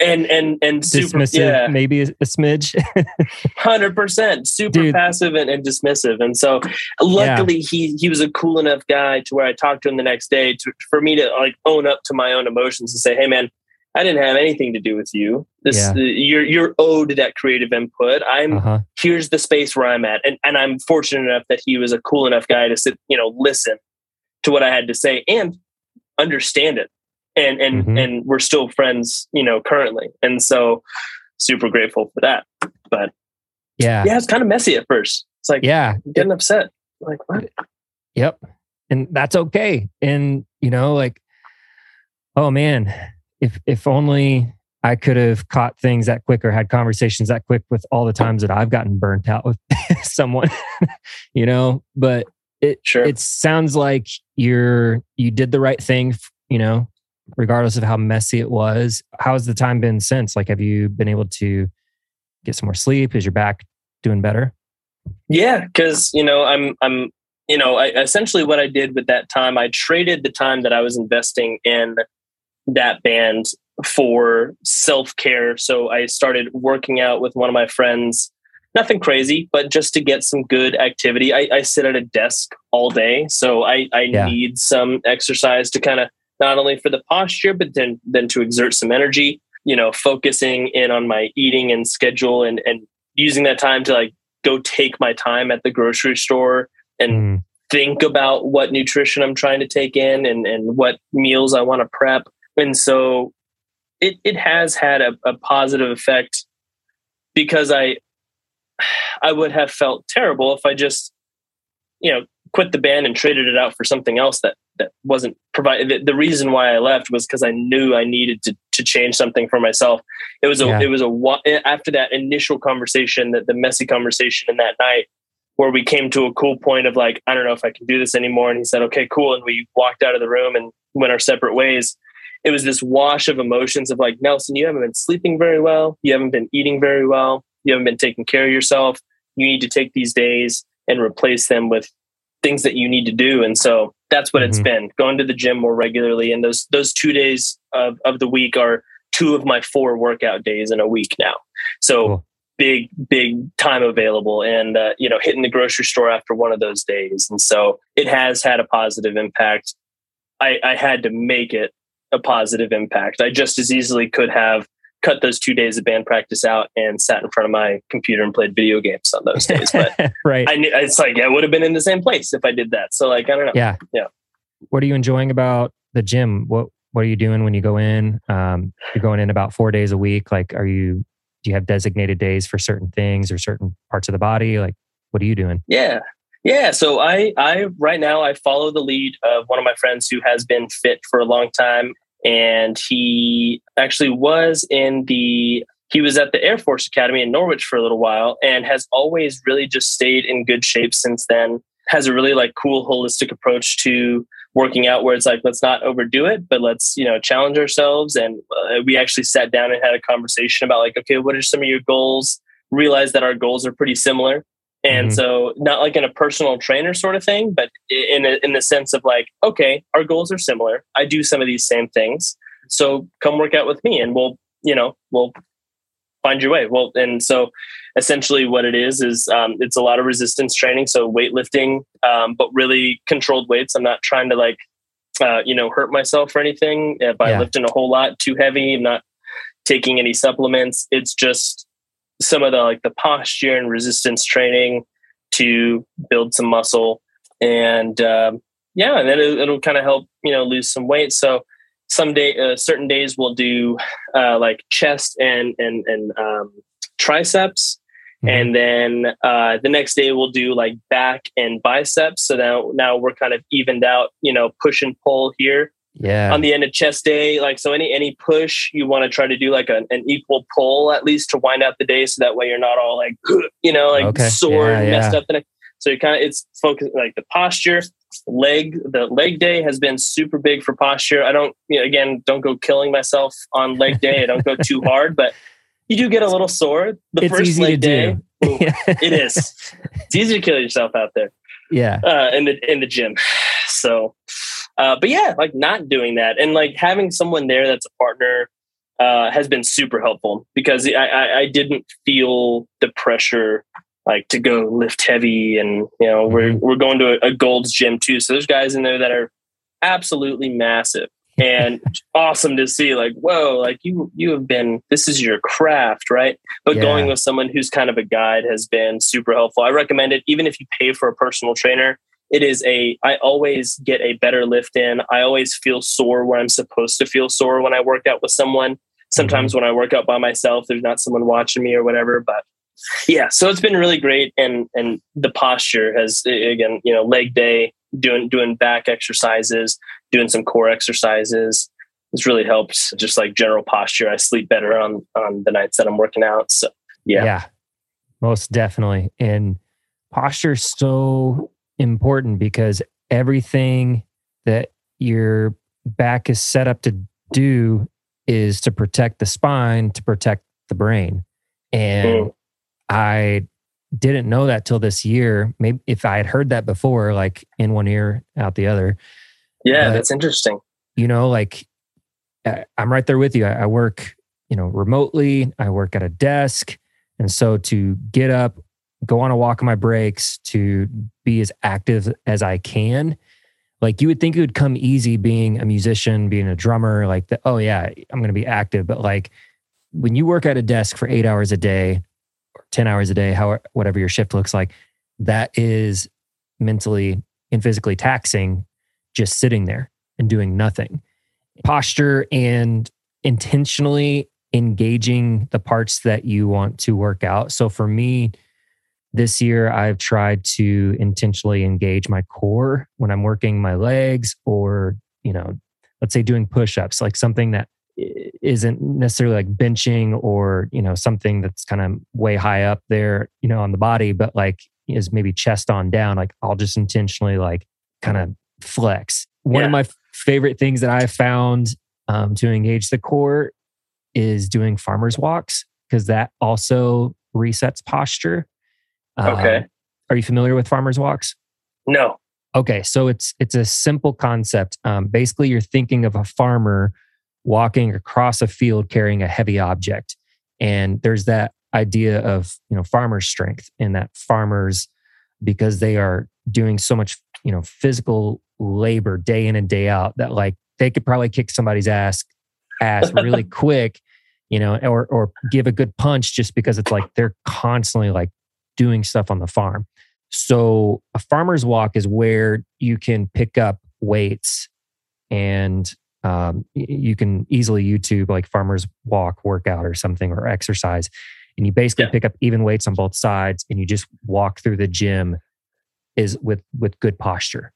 and and and super dismissive, yeah maybe a, smidge. 100% super Dude. passive and, and dismissive and so luckily he he was a cool enough guy to where i talked to him the next day to, for me to like own up to my own emotions and say hey man i didn't have anything to do with you this Yeah. uh, you're you're owed that creative input i'm uh-huh. here's the space where i'm at and, and i'm fortunate enough that he was a cool enough guy to sit you know listen to what i had to say and understand it and and Mhm. and we're still friends you know currently and so super grateful for that but Yeah. yeah it's kind of messy at first it's like Yeah. getting upset like what Yep. And that's okay. And you know, like, oh man, if if only I could have caught things that quick or had conversations that quick with all the times that I've gotten burnt out with someone, you know, but it Sure. it sounds like you're you did the right thing, you know, regardless of how messy it was. How's the time been since? Like have you been able to get some more sleep? Is your back doing better? Yeah, because you know, I'm I'm you know, I essentially what I did with that time, I traded the time that I was investing in that band for self care. So I started working out with one of my friends. Nothing crazy, but just to get some good activity. I, I sit at a desk all day, so I, I Yeah. need some exercise to kind of not only for the posture, but then then to exert some energy. You know, focusing in on my eating and schedule, and and using that time to like go take my time at the grocery store and Mm, think about what nutrition I'm trying to take in and, and what meals I want to prep. And so it, it has had a, a positive effect because I I would have felt terrible if I just, you know, quit the band and traded it out for something else that that wasn't provided. The, reason why I left was because I knew I needed to to change something for myself. It was a Yeah. it was a after that initial conversation, that the messy conversation in that night, where we came to a cool point of like, I don't know if I can do this anymore. And he said, okay, cool. And we walked out of the room and went our separate ways. It was this wash of emotions of like, Nelson, you haven't been sleeping very well. You haven't been eating very well. You haven't been taking care of yourself. You need to take these days and replace them with things that you need to do. And so that's what it's Mhm. been going to the gym more regularly. And those, those two days of, of the week are two of my four workout days in a week now. So Cool. big, big time available and, uh, you know, hitting the grocery store after one of those days. And so it has had a positive impact. I, I had to make it a positive impact. I just as easily could have cut those two days of band practice out and sat in front of my computer and played video games on those days. But right. I knew it's like I would have been in the same place if I did that. So like I don't know. yeah. Yeah. What are you enjoying about the gym? What What are you doing when you go in? Um, you're going in about four days a week. Like, are you? Do you have designated days for certain things or certain parts of the body? Like, what are you doing? Yeah. Yeah. So I I right now I follow the lead of one of my friends who has been fit for a long time. And he actually was in the he was at the Air Force Academy in Norwich for a little while and has always really just stayed in good shape since then. Has a really like cool holistic approach to working out where it's like let's not overdo it but let's you know challenge ourselves. And uh, we actually sat down and had a conversation about like okay what are some of your goals? Realize that our goals are pretty similar and Mhm. so not like in a personal trainer sort of thing but in a, in the sense of like okay our goals are similar. I do some of these same things. So come work out with me and we'll you know we'll find your way. Well and so essentially what it is is um, it's a lot of resistance training. So weightlifting um, but really controlled weights. I'm not trying to like uh, you know hurt myself or anything. By Yeah. lifting a whole lot too heavy i'm not taking any supplements. It's just some of the like the posture and resistance training to build some muscle. And um, yeah and then it, it'll kind of help you know lose some weight. So some day uh, certain days we'll do uh, like chest and and and um, triceps. Mhm. and then uh, the next day we'll do like back and biceps. So now now we're kind of evened out you know push and pull here yeah. on the end of chest day like so any any push you want to try to do like a, an equal pull at least to wind out the day so that way you're not all like you know like Okay. sore Yeah, and messed up the neck so you kind of it's focused like the posture leg the leg day has been super big for posture i don't you know, again don't go killing myself on leg day i don't go too hard but you do get a little sore the it's first leg day ooh, it is it's easy to kill yourself out there yeah. uh, in the in the gym. So, uh, but yeah, like not doing that and like having someone there that's a partner uh, has been super helpful because I, I, I didn't feel the pressure like to go lift heavy and you know we're Mhm. we're going to a, a Gold's gym too. So there's guys in there that are absolutely massive and awesome to see. Like whoa, like you you have been this is your craft, right? But Yeah. going with someone who's kind of a guide has been super helpful. I recommend it even if you pay for a personal trainer. It is a I always get a better lift in. I always feel sore where I'm supposed to feel sore when I work out with someone. Sometimes mm-hmm. when I work out by myself, there's not someone watching me or whatever, but yeah so it's been really great and and the posture has again you know leg day doing doing back exercises doing some core exercises it's really helped just like general posture i sleep better on on the nights that i'm working out so yeah, Yeah. most definitely. And posture so important because everything that your back is set up to do is to protect the spine, to protect the brain. And Mm. I didn't know that till this year. Maybe if I had heard that before, like in one ear, out the other, yeah But- that's interesting you know, like I'm right there with you. I, I work, you know, remotely. I work at a desk, and so to get up, go on a walk on my breaks, to be as active as I can. Like you would think it would come easy being a musician, being a drummer. Like, the, oh yeah, I'm going to be active. But like when you work at a desk for eight hours a day, or ten hours a day, how whatever your shift looks like, that is mentally and physically taxing. Just sitting there and doing nothing. Posture and intentionally engaging the parts that you want to work out. So for me, this year I've tried to intentionally engage my core when I'm working my legs or, you know, let's say doing push-ups, like something that isn't necessarily like benching or, you know, something that's kind of way high up there, you know, on the body, but like is maybe chest on down. Like I'll just intentionally like kind of flex. One Yeah. of my favorite things that I found um, to engage the core is doing farmers walks because that also resets posture. Okay. Um, are you familiar with farmers walks? no Okay, so it's it's a simple concept. Um, basically, you're thinking of a farmer walking across a field carrying a heavy object, and there's that idea of you know farmer strength and that farmers because they are doing so much you know physical labor day in and day out that like they could probably kick somebody's ass ass really quick, you know, or or give a good punch just because it's like they're constantly like doing stuff on the farm. So a farmer's walk is where you can pick up weights and um, you can easily YouTube like farmer's walk workout or something or exercise. And you basically Yeah. pick up even weights on both sides and you just walk through the gym is with with good posture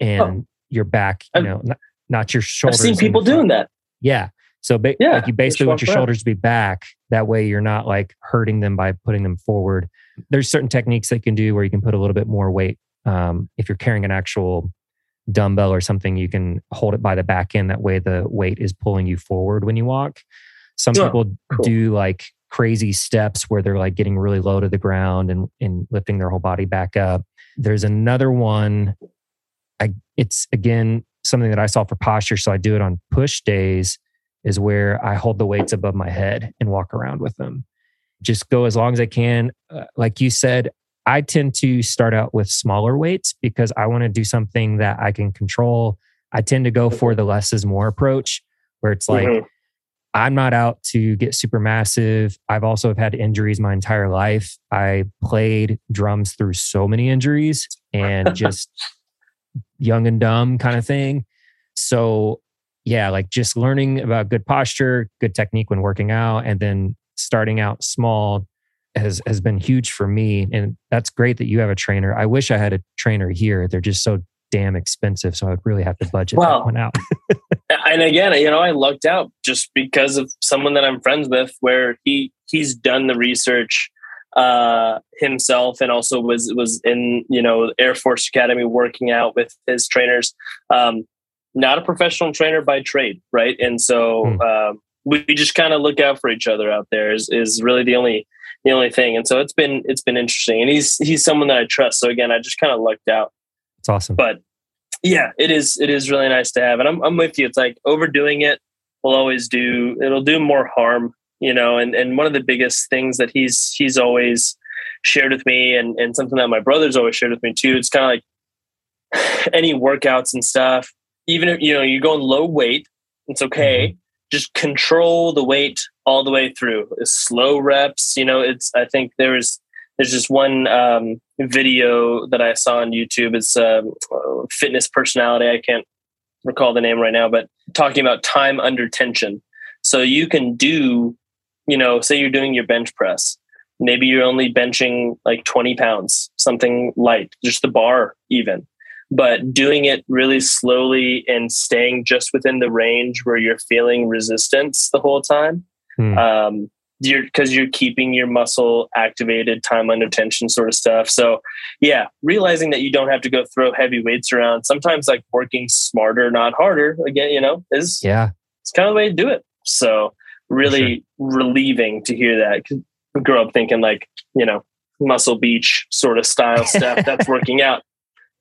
and your back, you I've- know, not, not your shoulders. i've seen people doing that Yeah. So ba- Yeah, like you basically want your shoulders to be back. That way you're not like hurting them by putting them forward. There's certain techniques that you can do where you can put a little bit more weight. Um, if you're carrying an actual dumbbell or something, you can hold it by the back end. That way the weight is pulling you forward when you walk. Some Oh, people cool. do like crazy steps where they're like getting really low to the ground and, and lifting their whole body back up. There's another one. I, it's again something that I saw for posture. So I do it on push days is where I hold the weights above my head and walk around with them. Just go as long as I can. Uh, like you said, I tend to start out with smaller weights because I want to do something that I can control. I tend to go for the less is more approach, where it's like, Mhm. I'm not out to get super massive. I've also have had injuries my entire life. I played drums through so many injuries and just young and dumb kind of thing. So, yeah, like just learning about good posture, good technique when working out, and then starting out small has has been huge for me. And that's great that you have a trainer. I wish I had a trainer here. They're just so damn expensive, so I'd really have to budget Well, that one out. and again, you know, I lucked out just because of someone that I'm friends with, where he he's done the research uh, himself, and also was was in you know Air Force Academy working out with his trainers. Um, not a professional trainer by trade, right? And so Hmm. um, we, we just kind of look out for each other out there. Is is really the only the only thing. And so it's been it's been interesting, and he's he's someone that I trust. So again, I just kind of lucked out It's awesome. but yeah, it is it is really nice to have, and I'm I'm with you. It's like overdoing it will always do it'll do more harm you know and and one of the biggest things that he's he's always shared with me and and something that my brother's always shared with me too it's kind of like any workouts and stuff even if you know you're going low weight it's okay. Mm-hmm. just control the weight all the way through. Slow reps you know it's i think there's there's just one um, video that i saw on youtube. It's a um, fitness personality. I can't recall the name right now but talking about time under tension. So you can do you know, say you're doing your bench press, maybe you're only benching like 20 pounds, something light, just the bar even, but doing it really slowly and staying just within the range where you're feeling resistance the whole time. Hmm. Um, you're because you're keeping your muscle activated, time under tension, sort of stuff. So, yeah, realizing that you don't have to go throw heavy weights around. Sometimes, like working smarter, not harder. Again, you know, is yeah, it's kind of the way to do it. So, really sure. relieving to hear that. Grew up thinking like, you know, muscle beach sort of style stuff that's working out.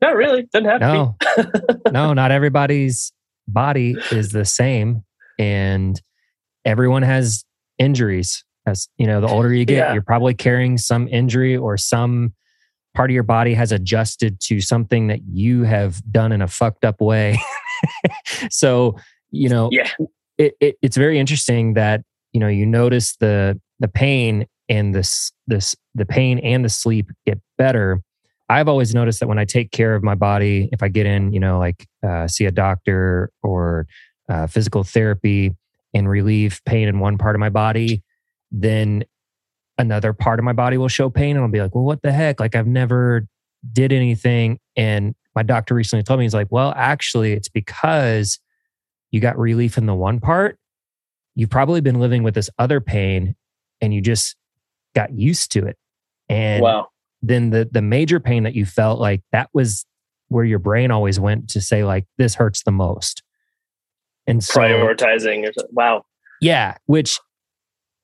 Not really. Doesn't have no. to be. no, not everybody's body is the same. And everyone has injuries. As you know, the older you get, yeah. you're probably carrying some injury or some part of your body has adjusted to something that you have done in a fucked up way. so, you know, yeah it, it, it's very interesting that you know you notice the the pain and this this the pain and the sleep get better i've always noticed that when i take care of my body if i get in you know like uh, see a doctor or uh, physical therapy and relieve pain in one part of my body then another part of my body will show pain and i'll be like well what the heck like i've never did anything and my doctor recently told me he's like well actually it's because you got relief in the one part, you've probably been living with this other pain and you just got used to it. And wow. Then the the major pain that you felt like that was where your brain always went to say like this hurts the most. And so prioritizing wow. Yeah, which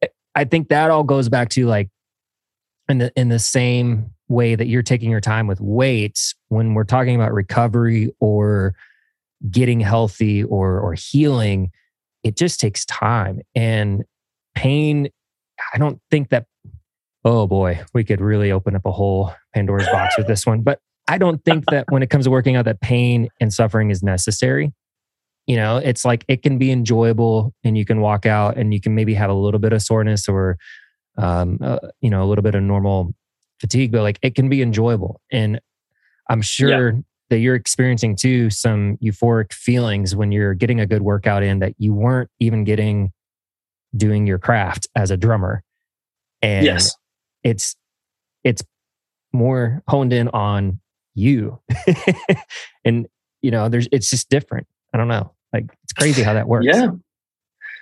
eh, I think that all goes back to like in the in the same way that you're taking your time with weights when we're talking about recovery or getting healthy or or healing it just takes time and pain i don't think that oh boy. We could really open up a whole pandora's box with this one. But i don't think that when it comes to working out that pain and suffering is necessary. You know it's like it can be enjoyable and you can walk out and you can maybe have a little bit of soreness or um, uh, you know a little bit of normal fatigue but like it can be enjoyable. And i'm sure yeah that you're experiencing too some euphoric feelings when you're getting a good workout in that you weren't even getting doing your craft as a drummer. And yes. It's it's more honed in on you. and you know, there's it's just different. I don't know. Like it's crazy how that works. Yeah.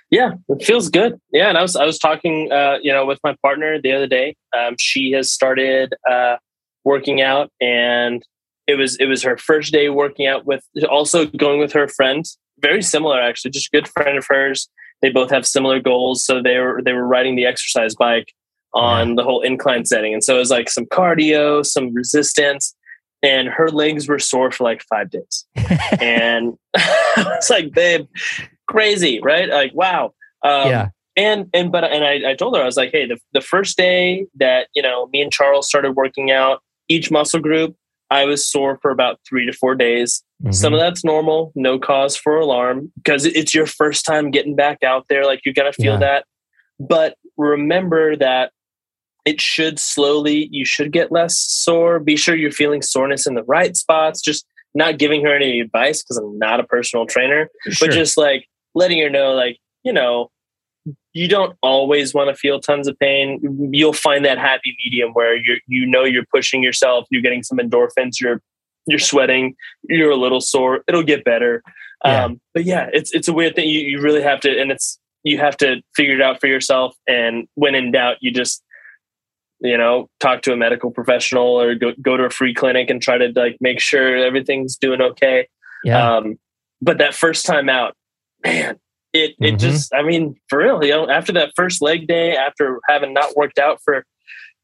Yeah, it feels good. Yeah, and I was I was talking uh, you know, with my partner the other day. Um, she has started uh working out and it was it was her first day working out with also going with her friend very similar actually just a good friend of hers they both have similar goals so they were they were riding the exercise bike on the whole incline setting and so it was like some cardio some resistance and her legs were sore for like five days and it's like babe crazy right like wow um, yeah and and but and I, I told her I was like, hey, the, the first day that you know me and Charles started working out, each muscle group I was sore for about three to four days. Mm-hmm. Some of that's normal, no cause for alarm because it's your first time getting back out there. Like you're to feel yeah. that. But remember that it should slowly, you should get less sore. Be sure you're feeling soreness in the right spots. Just not giving her any advice because I'm not a personal trainer, sure. but just like letting her know, like, you know, you don't always want to feel tons of pain. You'll find that happy medium where you you know you're pushing yourself, you're getting some endorphins, you're you're sweating, you're a little sore. It'll get better. Yeah. Um, but yeah, it's it's a weird thing. You you really have to, and it's you have to figure it out for yourself. And when in doubt, you just you know talk to a medical professional or go go to a free clinic and try to like make sure everything's doing okay. Yeah. Um, but that first time out, man, it it mm-hmm. just I mean for real you know after that first leg day after having not worked out for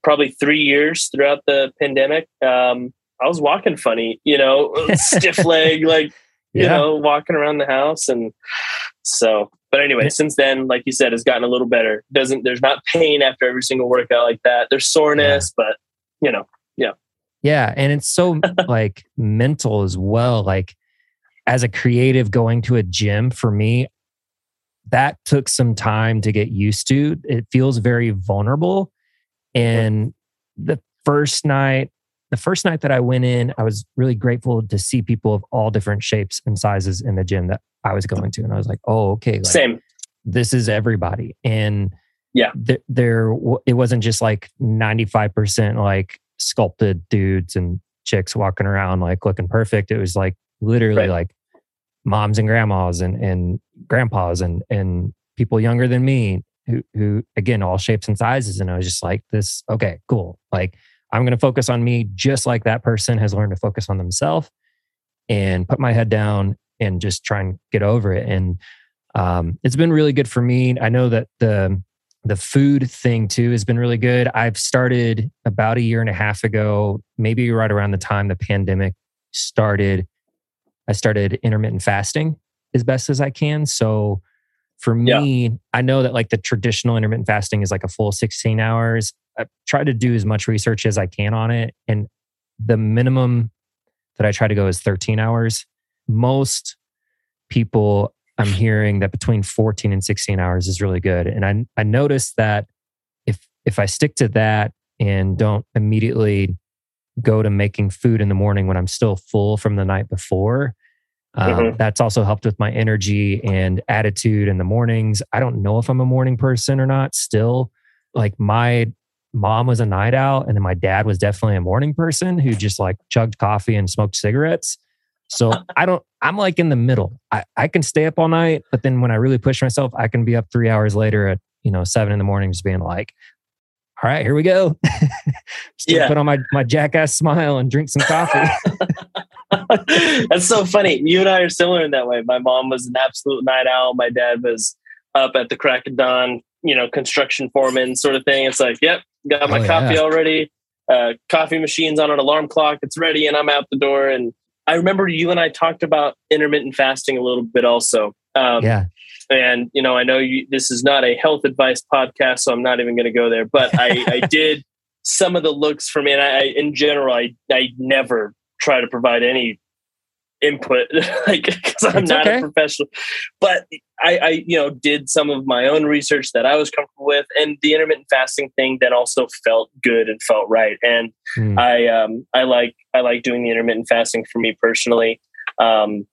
probably three years throughout the pandemic um, I was walking funny you know stiff leg like you yeah. know walking around the house and so But anyway, since then, like you said, it's gotten a little better. Doesn't there's not pain after every single workout like that. There's soreness, yeah. but you know, yeah. Yeah. And it's so like mental as well. Like as a creative going to a gym for me, that took some time to get used to. It feels very vulnerable. And the first night, the first night that I went in, I was really grateful to see people of all different shapes and sizes in the gym that I was going to. And I was like, oh, okay. Like, Same. This is everybody. And yeah, th- there, it wasn't just like 95% like sculpted dudes and chicks walking around like looking perfect. It was like literally right. like moms and grandmas and, and grandpas and, and people younger than me who, who again, all shapes and sizes. And I was just like, this, okay, cool. Like, I'm going to focus on me just like that person has learned to focus on themselves and put my head down and just try and get over it. And um, it's been really good for me. I know that the the food thing too has been really good. I've started about a year and a half ago, maybe right around the time the pandemic started. I started intermittent fasting as best as I can. So for me, yeah. I know that like the traditional intermittent fasting is like a full 16 hours. I try to do as much research as I can on it. And the minimum that I try to go is 13 hours. Most people I'm hearing that between 14 and 16 hours is really good. And I I noticed that if if I stick to that and don't immediately go to making food in the morning when I'm still full from the night before, um, mm-hmm. that's also helped with my energy and attitude in the mornings. I don't know if I'm a morning person or not. Still, like my mom was a night owl, and then my dad was definitely a morning person who just like chugged coffee and smoked cigarettes. So I don't, I'm like in the middle. I, I can stay up all night, but then when I really push myself, I can be up three hours later at, you know, seven in the morning, just being like, all right, here we go. yeah. Put on my, my jackass smile and drink some coffee. That's so funny. You and I are similar in that way. My mom was an absolute night owl. My dad was up at the crack of dawn, you know, construction foreman sort of thing. It's like, yep, got my oh, coffee yeah. already. Uh, coffee machine's on an alarm clock. It's ready, and I'm out the door. And I remember you and I talked about intermittent fasting a little bit also. Um, yeah. And you know, I know you, this is not a health advice podcast, so I'm not even going to go there. But I, I did some of the looks for me, and I, in general, I I never try to provide any input like because i'm it's not okay. a professional but I, I you know did some of my own research that i was comfortable with and the intermittent fasting thing that also felt good and felt right and mm. i um i like i like doing the intermittent fasting for me personally um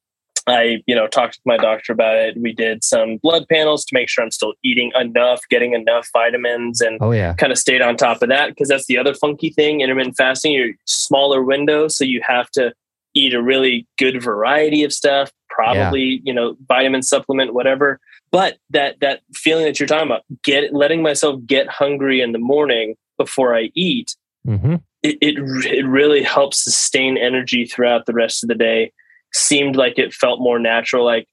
I, you know, talked to my doctor about it. We did some blood panels to make sure I'm still eating enough, getting enough vitamins, and oh yeah, kind of stayed on top of that because that's the other funky thing. Intermittent fasting, you're smaller window, so you have to eat a really good variety of stuff, probably, yeah. you know, vitamin supplement, whatever. But that that feeling that you're talking about, get letting myself get hungry in the morning before I eat, mm-hmm. it, it it really helps sustain energy throughout the rest of the day. Seemed like it felt more natural, like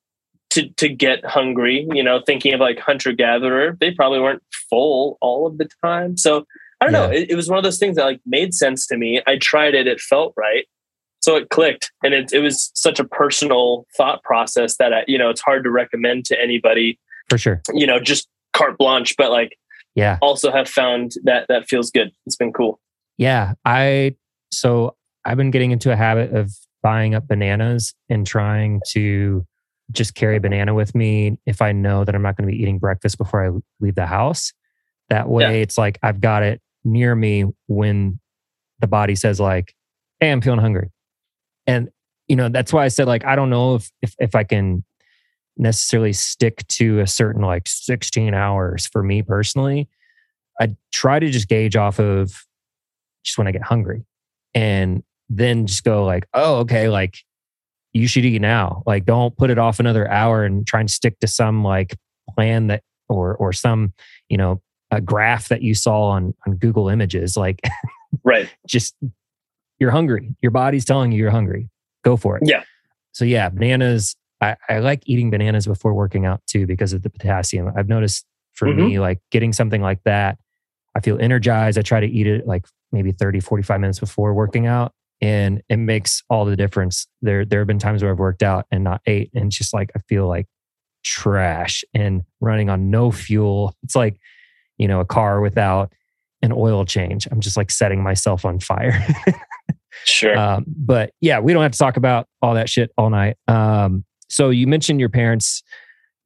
to to get hungry. You know, thinking of like hunter gatherer, they probably weren't full all of the time. So I don't yeah. know. It, it was one of those things that like made sense to me. I tried it; it felt right so it clicked and it, it was such a personal thought process that I, you know it's hard to recommend to anybody for sure. you know just carte blanche but like yeah. also have found that that feels good. It's been cool. Yeah i so i've been getting into a habit of buying up bananas and trying to just carry a banana with me if i know that i'm not going to be eating breakfast before i leave the house. That way yeah. it's like i've got it near me when the body says like hey i'm feeling hungry and you know that's why i said like i don't know if if, if i can necessarily stick to a certain like 16 hours for me personally. I try to just gauge off of just when i get hungry and then just go like oh okay like you should eat now. Like don't put it off another hour and try and stick to some like plan that or or some you know a graph that you saw on on google images. Like right. just you're hungry. Your body's telling you you're hungry. Go for it. Yeah. So yeah, bananas. I, I like eating bananas before working out too because of the potassium. I've noticed for mm-hmm. me, like getting something like that, I feel energized. I try to eat it like maybe 30, 45 minutes before working out. And it makes all the difference. There, there have been times where I've worked out and not ate, and just like I feel like trash and running on no fuel. It's like, you know, a car without an oil change. I'm just like setting myself on fire. sure. Um, but yeah, we don't have to talk about all that shit all night. Um, so you mentioned your parents.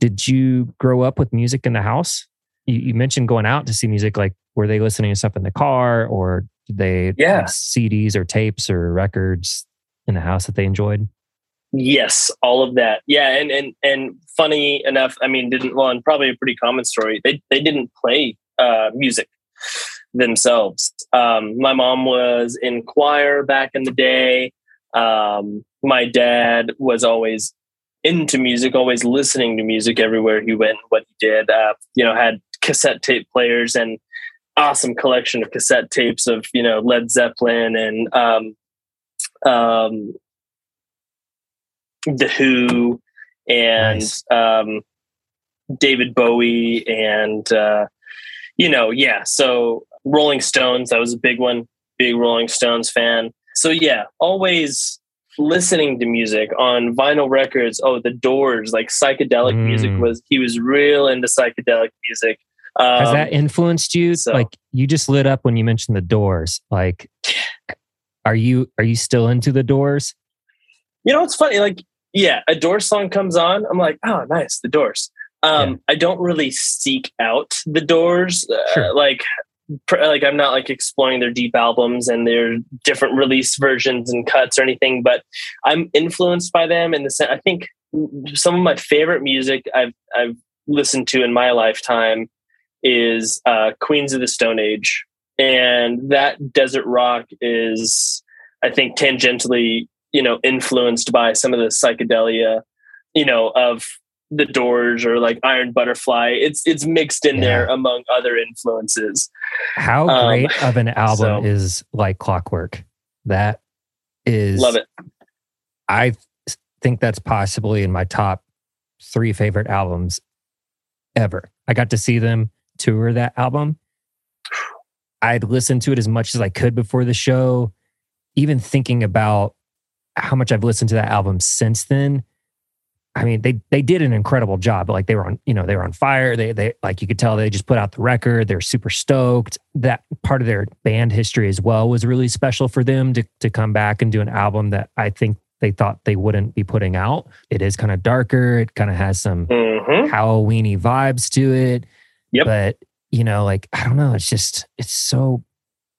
Did you grow up with music in the house? You, you mentioned going out to see music. Like, were they listening to stuff in the car, or did they Yeah. have CDs or tapes or records in the house that they enjoyed? Yes, all of that. Yeah, and and and funny enough, I mean, didn't well, and probably a pretty common story. They they didn't play uh, music themselves. Um, my mom was in choir back in the day. Um, my dad was always into music, always listening to music everywhere he went. What he did, uh, you know, had cassette tape players and awesome collection of cassette tapes of you know Led Zeppelin and um, um, the Who and Nice. um, David Bowie and uh, you know, yeah. So Rolling Stones, that was a big one. Big Rolling Stones fan. So yeah, always listening to music on vinyl records. Oh, the Doors, like psychedelic music Mm. was. He was real into psychedelic music. Um, Has that influenced you? so- Like you just lit up when you mentioned the Doors. Like, are you are you still into the Doors? You know, it's funny. Like, yeah, a Doors song comes on. I'm like, oh, nice, the Doors. Um, I don't really seek out the Doors. Uh, Sure. Like, like I'm not like exploring their deep albums and their different release versions and cuts or anything. But I'm influenced by them in the. I think some of my favorite music I've I've listened to in my lifetime is uh, Queens of the Stone Age, and that desert rock is, I think, tangentially, you know, influenced by some of the psychedelia, you know, of the Doors or like Iron Butterfly. It's it's mixed in there among other influences. How Um, great of an album so- is like Clockwork? That is Love it. I think that's possibly in my top three favorite albums ever. I got to see them tour that album. I'd listened to it as much as I could before the show. Even thinking about how much I've listened to that album since then. I mean, they they did an incredible job. Like they were on, you know, they were on fire. They they like you could tell they just put out the record. They're super stoked. That part of their band history as well was really special for them to to come back and do an album that I think they thought they wouldn't be putting out. It is kind of darker. It kind of has some hmm Halloweeny vibes to it. Yep. But you know, like I don't know, it's just it's so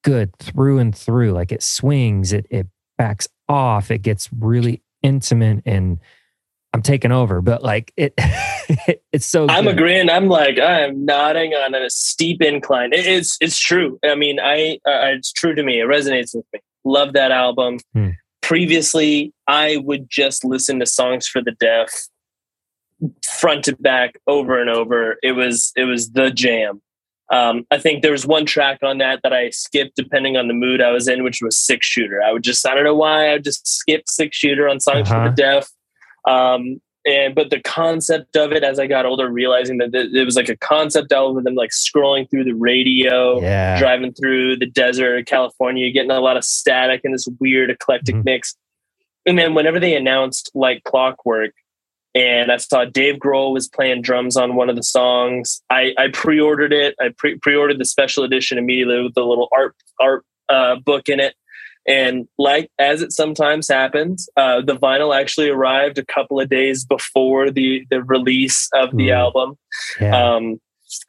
good through and through. Like it swings, it it backs off, it gets really intimate and I'm taking over, but like it it's so I'm good. agreeing. I'm like I am nodding on a steep incline. It- it's it's true. I mean, I uh, it's true to me. It resonates with me. Love that album. Hmm. Previously, I would just listen to songs for the deaf, front to back, over and over. It was it was the jam. Um, I think there was one track on that that I skipped depending on the mood I was in, which was Six Shooter. I would just I don't know why I would just skip Six Shooter on songs for Uh-huh. the deaf. Um, and but the concept of it as I got older, realizing that it it was like a concept album of them like scrolling through the radio, Yeah. driving through the desert of California, getting a lot of static and this weird eclectic Mhm. mix. And then whenever they announced like Clockwork, and I saw Dave Grohl was playing drums on one of the songs, I, I pre-ordered it. I pre- pre-ordered the special edition immediately with the little art art uh, book in it. And like as it sometimes happens, uh, the vinyl actually arrived a couple of days before the the release of the Ooh. album. Yeah. um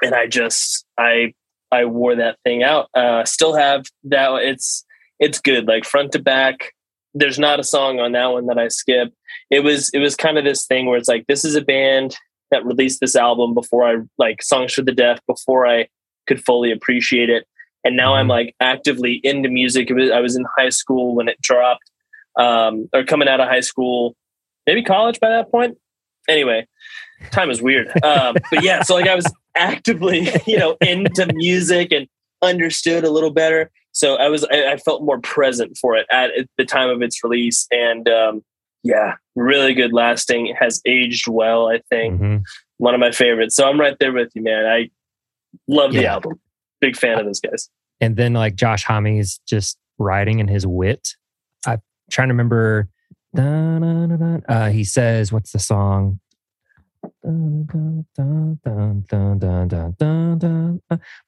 and i just i i wore that thing out. Uh still have that it's it's good. Like front to back there's not a song on that one that i skip. It was it was kind of this thing where it's like this is a band that released this album before i like songs for the deaf before i could fully appreciate it and now i'm Mhm. like actively into music. It was, i was in high school when it dropped um or coming out of high school maybe college by that point. Anyway time is weird. Um but yeah so like i was actively you know into music and understood a little better. So i was i, I felt more present for it at the time of its release. And um yeah really good lasting. It has aged well i think. Mhm. one of my favorites. So i'm right there with you man. I love the Yeah. album big fan of those guys and then like Josh Homme's just writing in his wit. I'm trying to remember. Uh, he says, "What's the song?"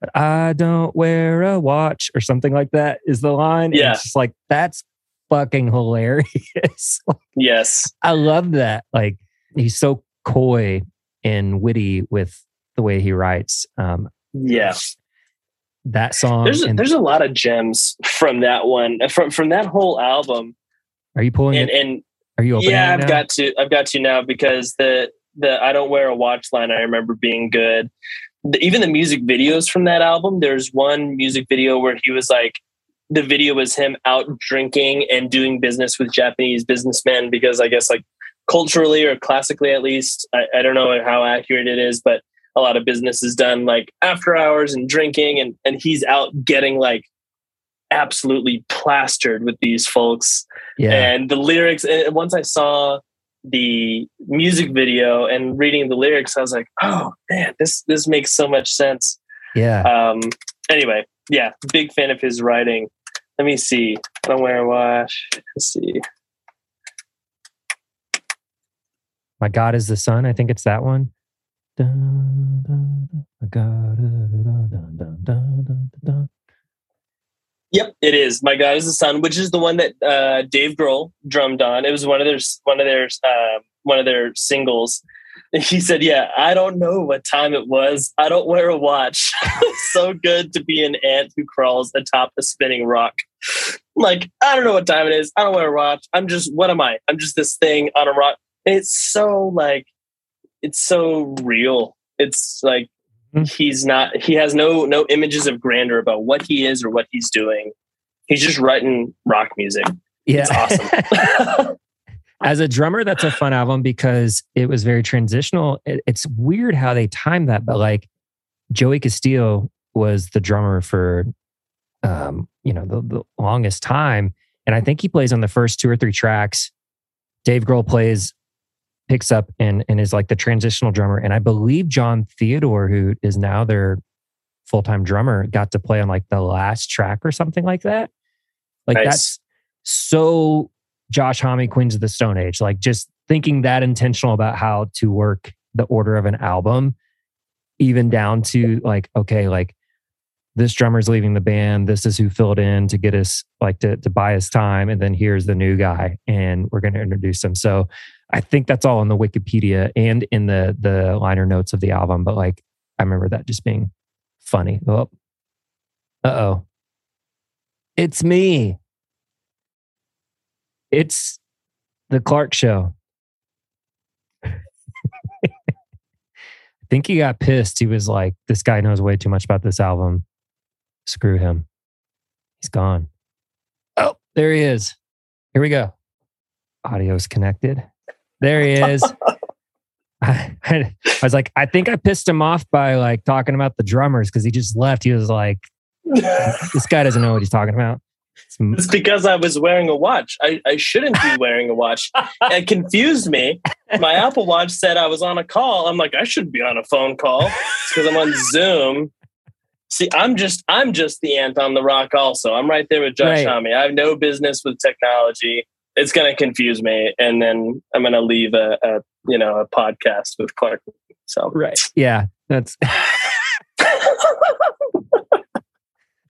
But I don't wear a watch or something like that is the line. Yeah. It's just like, that's fucking hilarious. Yes. I love that. Like he's so coy and witty with the way he writes. Um, Yeah. That song. There's a, and- there's a lot of gems from that one uh, from from that whole album. are you pulling And it? and Are you yeah, it I've now? got to I've got to now because the the I don't wear a watch line I remember being good. The, even the music videos from that album, there's one music video where he was like the video was him out drinking and doing business with Japanese businessmen because I guess like culturally or classically at least, I, I don't know how accurate it is, but a lot of business is done like after hours and drinking and and he's out getting like absolutely plastered with these folks yeah. and the lyrics and once i saw the music video and reading the lyrics i was like oh man this this makes so much sense yeah. um anyway yeah big fan of his writing let me see i don't wear a watch let's see My God is the Sun. I think it's that one. Yep it is my god is the sun which is the one that uh dave grohl drummed on it was one of their one of their uh, one of their singles and he said yeah i don't know what time it was i don't wear a watch so good to be an ant who crawls atop a spinning rock like i don't know what time it is i don't wear a watch i'm just what am i i'm just this thing on a rock it's so like it's so real it's like Mhm. he's not he has no no images of grandeur about what he is or what he's doing he's just writing rock music Yeah. it's awesome As a drummer, that's a fun album because it was very transitional. It- it's weird how they timed that, but like Joey Castillo was the drummer for, um, you know, the, the longest time, and I think he plays on the first two or three tracks. Dave Grohl plays, picks up, and and is like the transitional drummer. And I believe Jon Theodore, who is now their full time drummer, got to play on like the last track or something like that. Like Nice. that's so Josh Homme, Queens of the Stone Age, like just thinking that intentional about how to work the order of an album, even down to like, okay, like this drummer's leaving the band. This is who filled in to get us like to, to buy us time. And then here's the new guy and we're going to introduce him. So I think that's all in the Wikipedia and in the, the liner notes of the album. But like, I remember that just being funny. Oh, uh oh. It's me. It's the Clark show. I think he got pissed. He was like, this guy knows way too much about this album. Screw him. He's gone. Oh, there he is. Here we go. Audio's connected. There he is. I, I was like, I think I pissed him off by like talking about the drummers because he just left. He was like, this guy doesn't know what he's talking about. It's- it's because i was wearing a watch i, I shouldn't be wearing a watch it confused me my apple watch said i was on a call i'm like i shouldn't be on a phone call because i'm on zoom see i'm just i'm just the ant on the rock also i'm right there with josh Right. I have no business with technology it's going to confuse me and then i'm going to leave a, a you know a podcast with clark so Right. Yeah. That's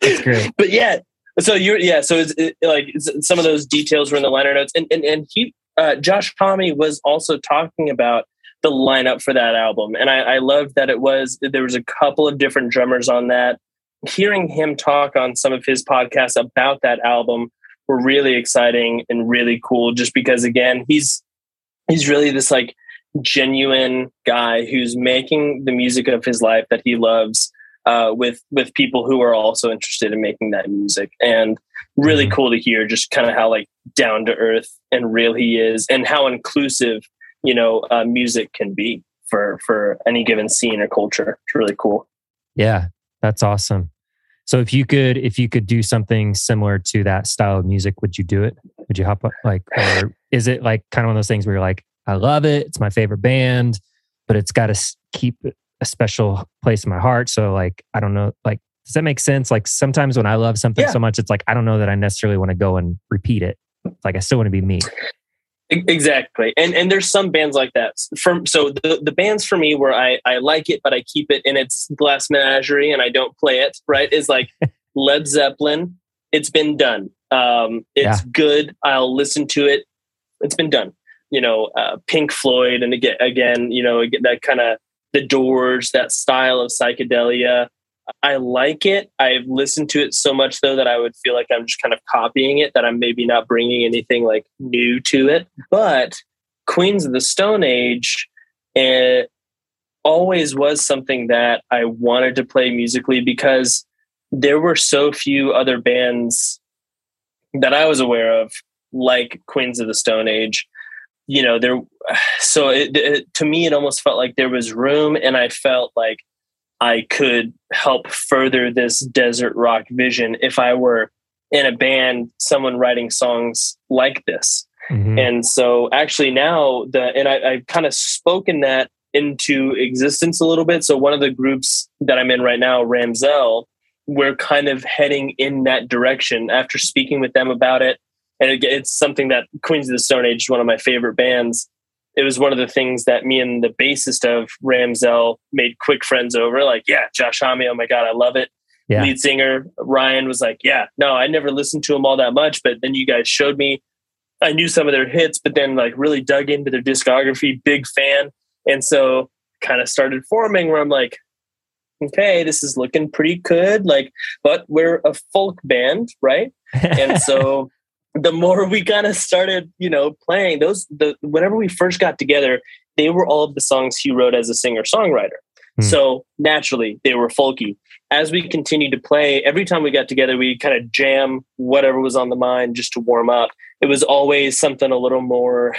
that's great. but yeah so you're yeah so it's it, like it's, some of those details were in the liner notes and and, and he uh, josh Homme was also talking about the lineup for that album and i i loved that it was there was a couple of different drummers on that hearing him talk on some of his podcasts about that album were really exciting and really cool just because again he's he's really this like genuine guy who's making the music of his life that he loves uh, with with people who are also interested in making that music and really cool to hear just kind of how like down to earth and real he is and how inclusive you know uh, music can be for for any given scene or culture it's really cool Yeah. That's awesome. So if you could if you could do something similar to that style of music, would you do it? Would you hop up like or is it like kind of one of those things where you're like, I love it, it's my favorite band, but it's got to keep a special place in my heart. So like I don't know, like does that make sense? Like sometimes when I love something Yeah. so much, it's like I don't know that I necessarily want to go and repeat it. It's like I still want to be me. Exactly. And and there's some bands like that. From so the, the bands for me where I, I like it, but I keep it in its glass menagerie and I don't play it, right? Is like Led Zeppelin. It's been done. Um, it's yeah. good. I'll listen to it. It's been done. You know, uh, Pink Floyd, and again, again, you know, that kind of the Doors, that style of psychedelia. I like it. I've listened to it so much though that I would feel like I'm just kind of copying it, that I'm maybe not bringing anything like new to it. But Queens of the Stone Age, it always was something that I wanted to play musically because there were so few other bands that I was aware of like Queens of the Stone Age. You know, there. So it, it, to me, it almost felt like there was room, and I felt like I could help further this desert rock vision if I were in a band, someone writing songs like this. Mm-hmm. And so actually now the and I, I've kind of spoken that into existence a little bit. So one of the groups that I'm in right now, Ramzel, we're kind of heading in that direction after speaking with them about it. And it, it's something that Queens of the Stone Age is one of my favorite bands it was one of the things that me and the bassist of Ramzel made quick friends over. Like, yeah, Josh Homme, oh my God, I love it. Yeah. Lead singer Ryan was like, yeah, no, I never listened to him all that much, but then you guys showed me. I knew some of their hits, but then like really dug into their discography, big fan. And so kind of started forming where I'm like, okay, this is looking pretty good. Like, but we're a folk band, right? and so the more we kind of started, you know, playing those, the whenever we first got together, they were all of the songs he wrote as a singer songwriter. Hmm. So naturally, they were folky. As we continued to play, every time we got together, we kind of jam whatever was on the mind just to warm up. It was always something a little more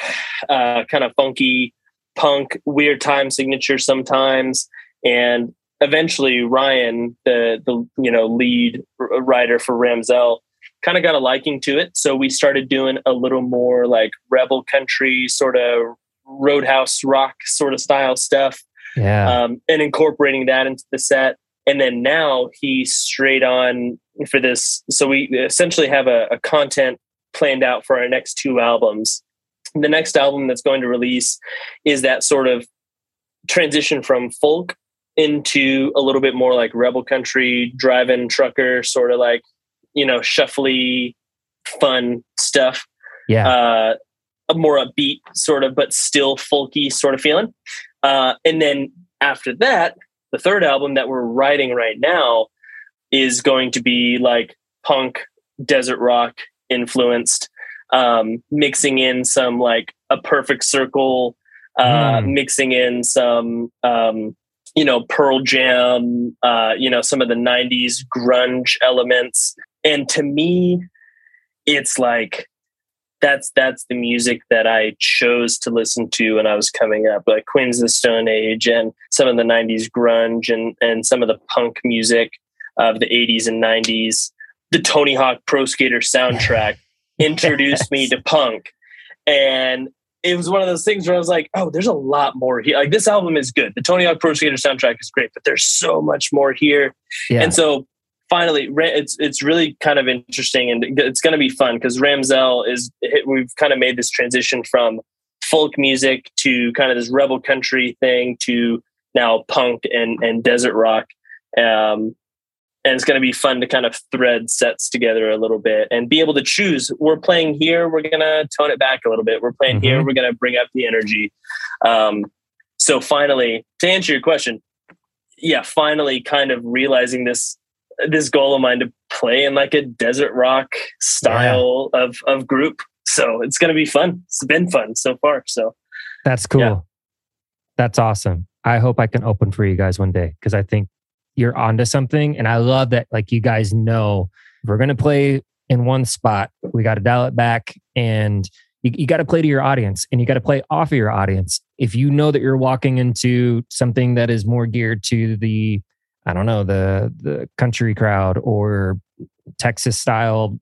uh, kind of funky, punk, weird time signature sometimes, and eventually Ryan, the the you know lead writer for Ramzel, kind of got a liking to it. So we started doing a little more like rebel country sort of roadhouse rock sort of style stuff. Yeah. Um, and incorporating that into the set. And then now he's straight on for this. So we essentially have a, a content planned out for our next two albums. The next album that's going to release is that sort of transition from folk into a little bit more like rebel country, driving trucker, sort of like you know, shuffly, fun stuff. Yeah. Uh, a more upbeat sort of, but still folky sort of feeling. Uh, and then after that, the third album that we're writing right now is going to be like punk, desert rock influenced, um, mixing in some like a perfect circle, uh, mm. mixing in some um, you know Pearl Jam, uh, you know some of the '90s grunge elements, and to me it's like that's that's the music that I chose to listen to when I was coming up, like Queens of the Stone Age and some of the '90s grunge and and some of the punk music of the '80s and '90s. The Tony Hawk Pro Skater soundtrack introduced yes. me to punk, and it was one of those things where I was like, "Oh, there's a lot more here. Like this album is good. The Tony Hawk Pro Skater soundtrack is great, but there's so much more here." Yeah. And so finally, it's it's really kind of interesting and it's going to be fun because Ramzel is we've kind of made this transition from folk music to kind of this rebel country thing to now punk and and desert rock. Um, and it's going to be fun to kind of thread sets together a little bit and be able to choose. We're playing here, we're going to tone it back a little bit. We're playing mm-hmm. here, we're going to bring up the energy. Um, so finally, to answer your question, yeah, finally, kind of realizing this this goal of mine to play in like a desert rock style yeah. of of group. So it's going to be fun. It's been fun so far. So that's cool. Yeah. That's awesome. I hope I can open for you guys one day because I think you're onto something. And I love that, like, you guys know we're going to play in one spot, we got to dial it back and you, you got to play to your audience and you got to play off of your audience. If you know that you're walking into something that is more geared to the I don't know, the the country crowd or Texas style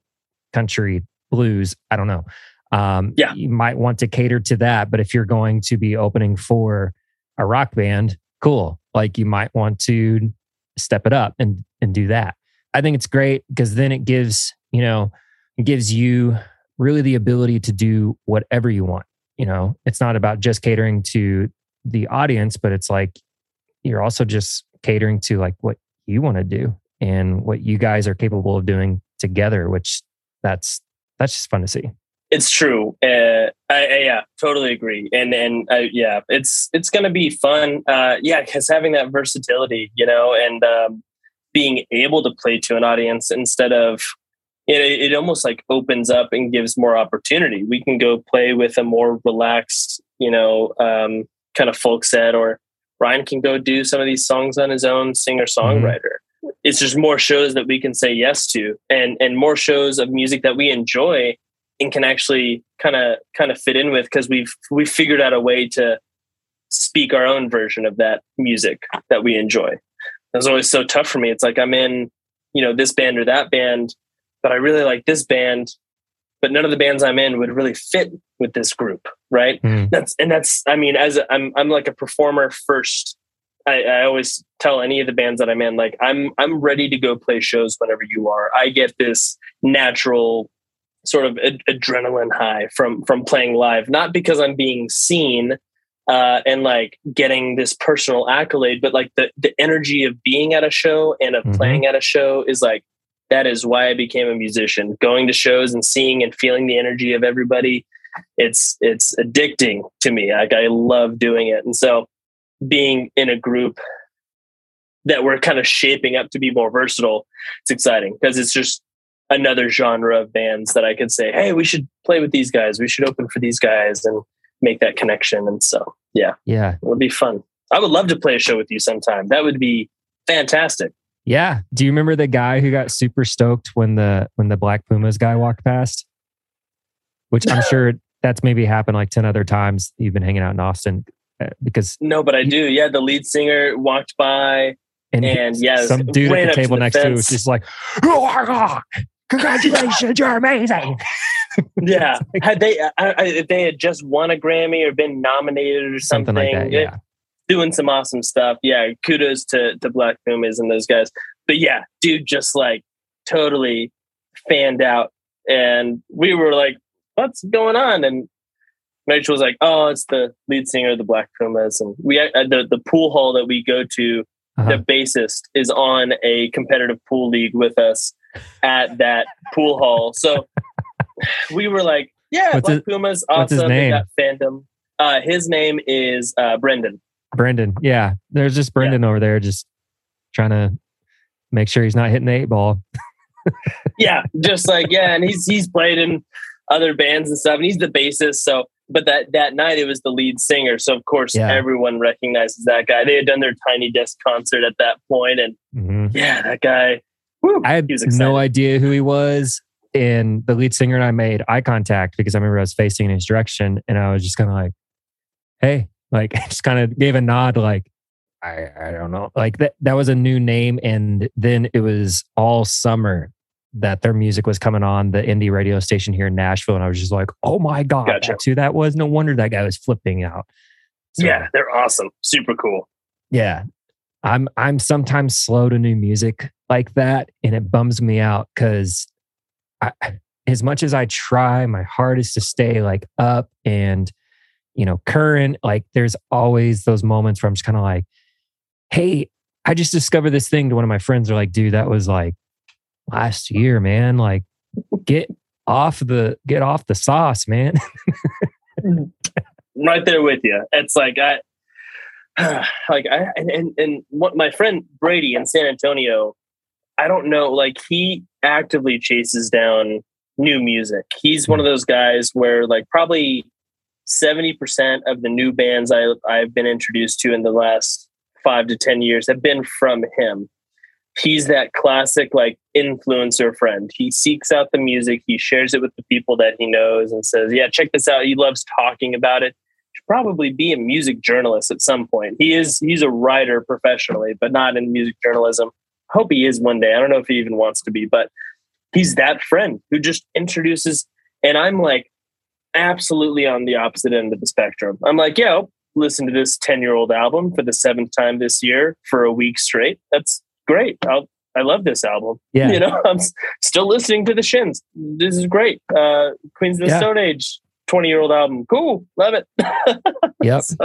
country blues. I don't know. Um, yeah. You might want to cater to that. But if you're going to be opening for a rock band, cool. Like you might want to step it up and and do that. I think it's great because then it gives, you know, gives you really the ability to do whatever you want. you know, it's not about just catering to the audience, but it's like you're also just catering to like what you want to do and what you guys are capable of doing together, which that's that's just fun to see. It's true. Uh, I, I, yeah, totally agree. And and uh, yeah, it's it's going to be fun. Uh, yeah, because having that versatility, you know, and um, being able to play to an audience instead of it, it almost like opens up and gives more opportunity. We can go play with a more relaxed, you know, um, kind of folk set, or Ryan can go do some of these songs on his own, singer songwriter. Mm-hmm. It's just more shows that we can say yes to, and and more shows of music that we enjoy and can actually kind of kind of fit in with because we've we've figured out a way to speak our own version of that music that we enjoy. It was always so tough for me. It's like I'm in, you know, this band or that band, but I really like this band, but none of the bands I'm in would really fit with this group, right? Mm. That's and that's I mean, as a, I'm I'm like a performer first. I, I always tell any of the bands that I'm in, like I'm I'm ready to go play shows whenever you are. I get this natural sort of ad- adrenaline high from from playing live not because i'm being seen uh, and like getting this personal accolade but like the the energy of being at a show and of mm-hmm. playing at a show is like that is why i became a musician. Going to shows and seeing and feeling the energy of everybody it's it's addicting to me. Like i love doing it. And so being in a group that we're kind of shaping up to be more versatile it's exciting because it's just another genre of bands that I could say, hey, we should play with these guys. We should open for these guys and make that connection. And so, yeah, yeah, it would be fun. I would love to play a show with you sometime. That would be fantastic. Yeah. Do you remember the guy who got super stoked when the when the Black Pumas guy walked past? Which I'm sure that's maybe happened like 10 other times you've been hanging out in Austin uh, because No, but I do. Yeah, the lead singer walked by and, and yeah, some dude at the table the next fence. to was just like, "Oh congratulations, you're amazing. yeah. Had they, I, I, if they had just won a Grammy or been nominated or something, something like that, yeah. doing some awesome stuff. Yeah. Kudos to, to Black Pumas and those guys. But yeah, dude, just like totally fanned out. And we were like, what's going on? And Rachel was like, oh, it's the lead singer of the Black Pumas. And we, uh, the, the pool hall that we go to, uh-huh. the bassist is on a competitive pool league with us at that pool hall. So we were like, yeah, what's Black his, Pumas, awesome. What's his name? They got fandom. Uh, his name is uh, Brendan. Brendan, yeah. There's just Brendan yeah. over there, just trying to make sure he's not hitting the eight ball. yeah, just like yeah, and he's he's played in other bands and stuff, and he's the bassist. So, but that that night it was the lead singer, so of course yeah. everyone recognizes that guy. They had done their tiny desk concert at that point, and mm-hmm. yeah, that guy Woo, I had no idea who he was. And the lead singer and I made eye contact because I remember I was facing in his direction and I was just kind of like, hey, like just kind of gave a nod, like, I, I don't know. Like that, that was a new name. And then it was all summer that their music was coming on the indie radio station here in Nashville. And I was just like, oh my God, gotcha. that's who that was. No wonder that guy was flipping out. So, yeah, they're awesome. Super cool. Yeah. I'm I'm sometimes slow to new music like that, and it bums me out because as much as I try my hardest to stay like up and you know current, like there's always those moments where I'm just kind of like, hey, I just discovered this thing to one of my friends. They're like, dude, that was like last year, man. Like, get off the get off the sauce, man. Mm-hmm. right there with you. It's like I like I and, and what my friend Brady in San Antonio, I don't know, like he actively chases down new music. He's one of those guys where like probably 70% of the new bands I I've been introduced to in the last 5 to 10 years have been from him. He's that classic like influencer friend. He seeks out the music, he shares it with the people that he knows and says, "Yeah, check this out." He loves talking about it probably be a music journalist at some point. He is he's a writer professionally, but not in music journalism. Hope he is one day. I don't know if he even wants to be, but he's that friend who just introduces and I'm like absolutely on the opposite end of the spectrum. I'm like, yeah, I'll listen to this 10-year-old album for the seventh time this year for a week straight. That's great. I'll I love this album. Yeah. You know, I'm still listening to the Shins. This is great. Uh, Queens of the yeah. Stone Age 20 year old album. Cool. Love it. Yep. so.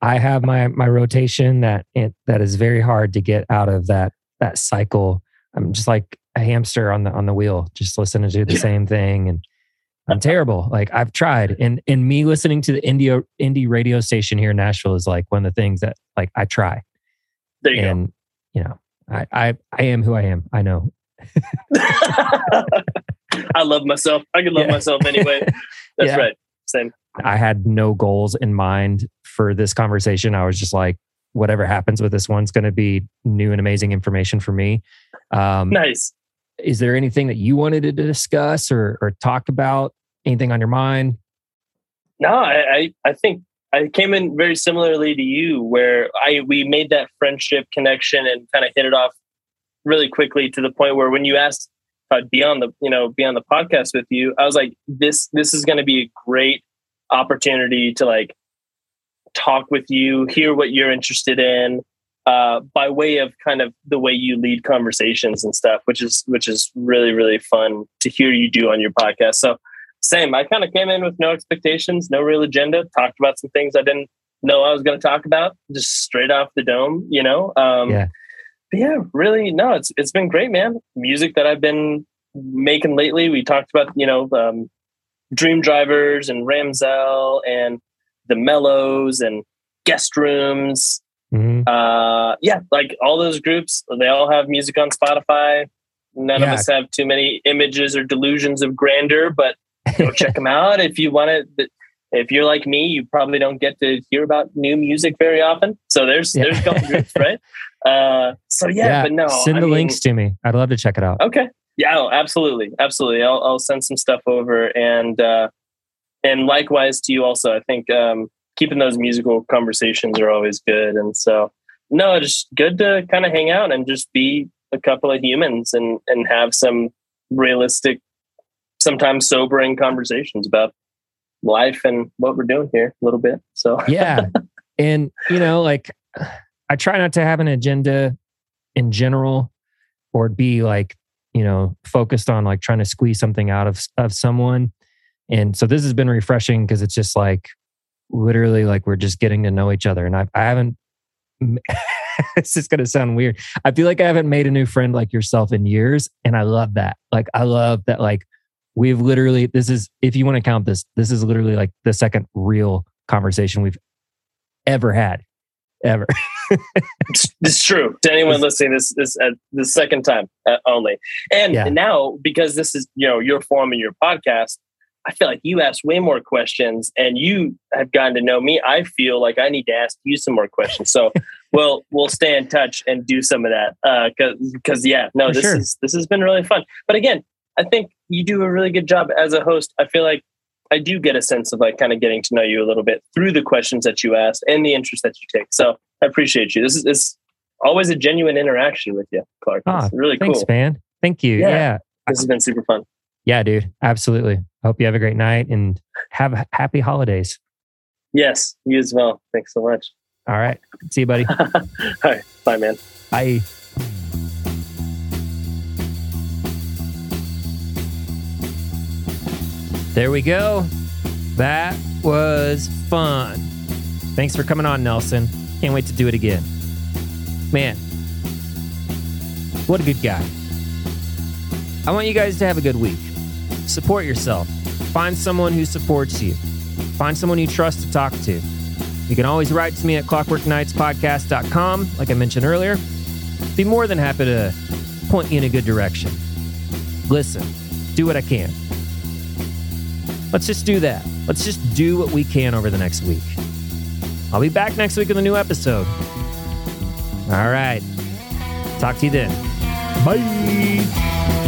I have my my rotation that it, that is very hard to get out of that that cycle. I'm just like a hamster on the on the wheel, just listening to the same thing and I'm terrible. Like I've tried, and and me listening to the indie indie radio station here in Nashville is like one of the things that like I try. There you and, go. You know, I I I am who I am. I know. I love myself. I can love yeah. myself anyway. That's yeah. right. Same. I had no goals in mind for this conversation. I was just like, whatever happens with this one's going to be new and amazing information for me. Um, nice is there anything that you wanted to discuss or, or talk about? Anything on your mind? No, I, I, I think I came in very similarly to you, where I we made that friendship connection and kind of hit it off really quickly to the point where when you asked I'd be on the you know be on the podcast with you, I was like, this this is going to be a great opportunity to like talk with you, hear what you're interested in, uh, by way of kind of the way you lead conversations and stuff, which is which is really really fun to hear you do on your podcast. So same, I kind of came in with no expectations, no real agenda. Talked about some things I didn't know I was going to talk about, just straight off the dome, you know. Um, yeah. Yeah, really, no, it's it's been great, man. Music that I've been making lately. We talked about you know um, Dream Drivers and Ramzel and the Mellows and guest rooms Mm-hmm. Uh, yeah, like all those groups, they all have music on Spotify. None yeah. of us have too many images or delusions of grandeur, but go check them out if you want to. If you're like me, you probably don't get to hear about new music very often. So there's yeah. there's a couple groups, right? Uh, so yeah, yeah, but no, send I the mean, links to me. I'd love to check it out. Okay, yeah, absolutely, absolutely. I'll I'll send some stuff over, and uh, and likewise to you also. I think um, keeping those musical conversations are always good. And so, no, just good to kind of hang out and just be a couple of humans and and have some realistic, sometimes sobering conversations about life and what we're doing here a little bit. So yeah, and you know, like I try not to have an agenda in general, or be like you know focused on like trying to squeeze something out of of someone. And so this has been refreshing because it's just like literally like we're just getting to know each other. And I, I haven't, it's just going to sound weird. I feel like I haven't made a new friend like yourself in years. And I love that. Like, I love that, like, we've literally, this is, if you want to count this, this is literally like the second real conversation we've ever had, ever. it's true to anyone listening. This this uh, the second time uh, only, and yeah. now because this is you know your form and your podcast, I feel like you asked way more questions and you have gotten to know me. I feel like I need to ask you some more questions. So we'll we'll stay in touch and do some of that. Uh cause because yeah, no, For this sure. is this has been really fun. But again, I think you do a really good job as a host. I feel like I do get a sense of like kind of getting to know you a little bit through the questions that you ask and the interest that you take. So I appreciate you. This is it's always a genuine interaction with you, Clark. It's ah, really thanks, cool. man. Thank you. Yeah. yeah. This has been super fun. Yeah, dude. Absolutely. I Hope you have a great night and have happy holidays. Yes, you as well. Thanks so much. All right. See you, buddy. All right. Bye, man. Bye. There we go. That was fun. Thanks for coming on, Nelson. Can't wait to do it again. Man, what a good guy. I want you guys to have a good week. Support yourself. Find someone who supports you. Find someone you trust to talk to. You can always write to me at clockworknightspodcast.com, like I mentioned earlier. Be more than happy to point you in a good direction. Listen, do what I can. Let's just do that. Let's just do what we can over the next week. I'll be back next week with a new episode. All right. Talk to you then. Bye.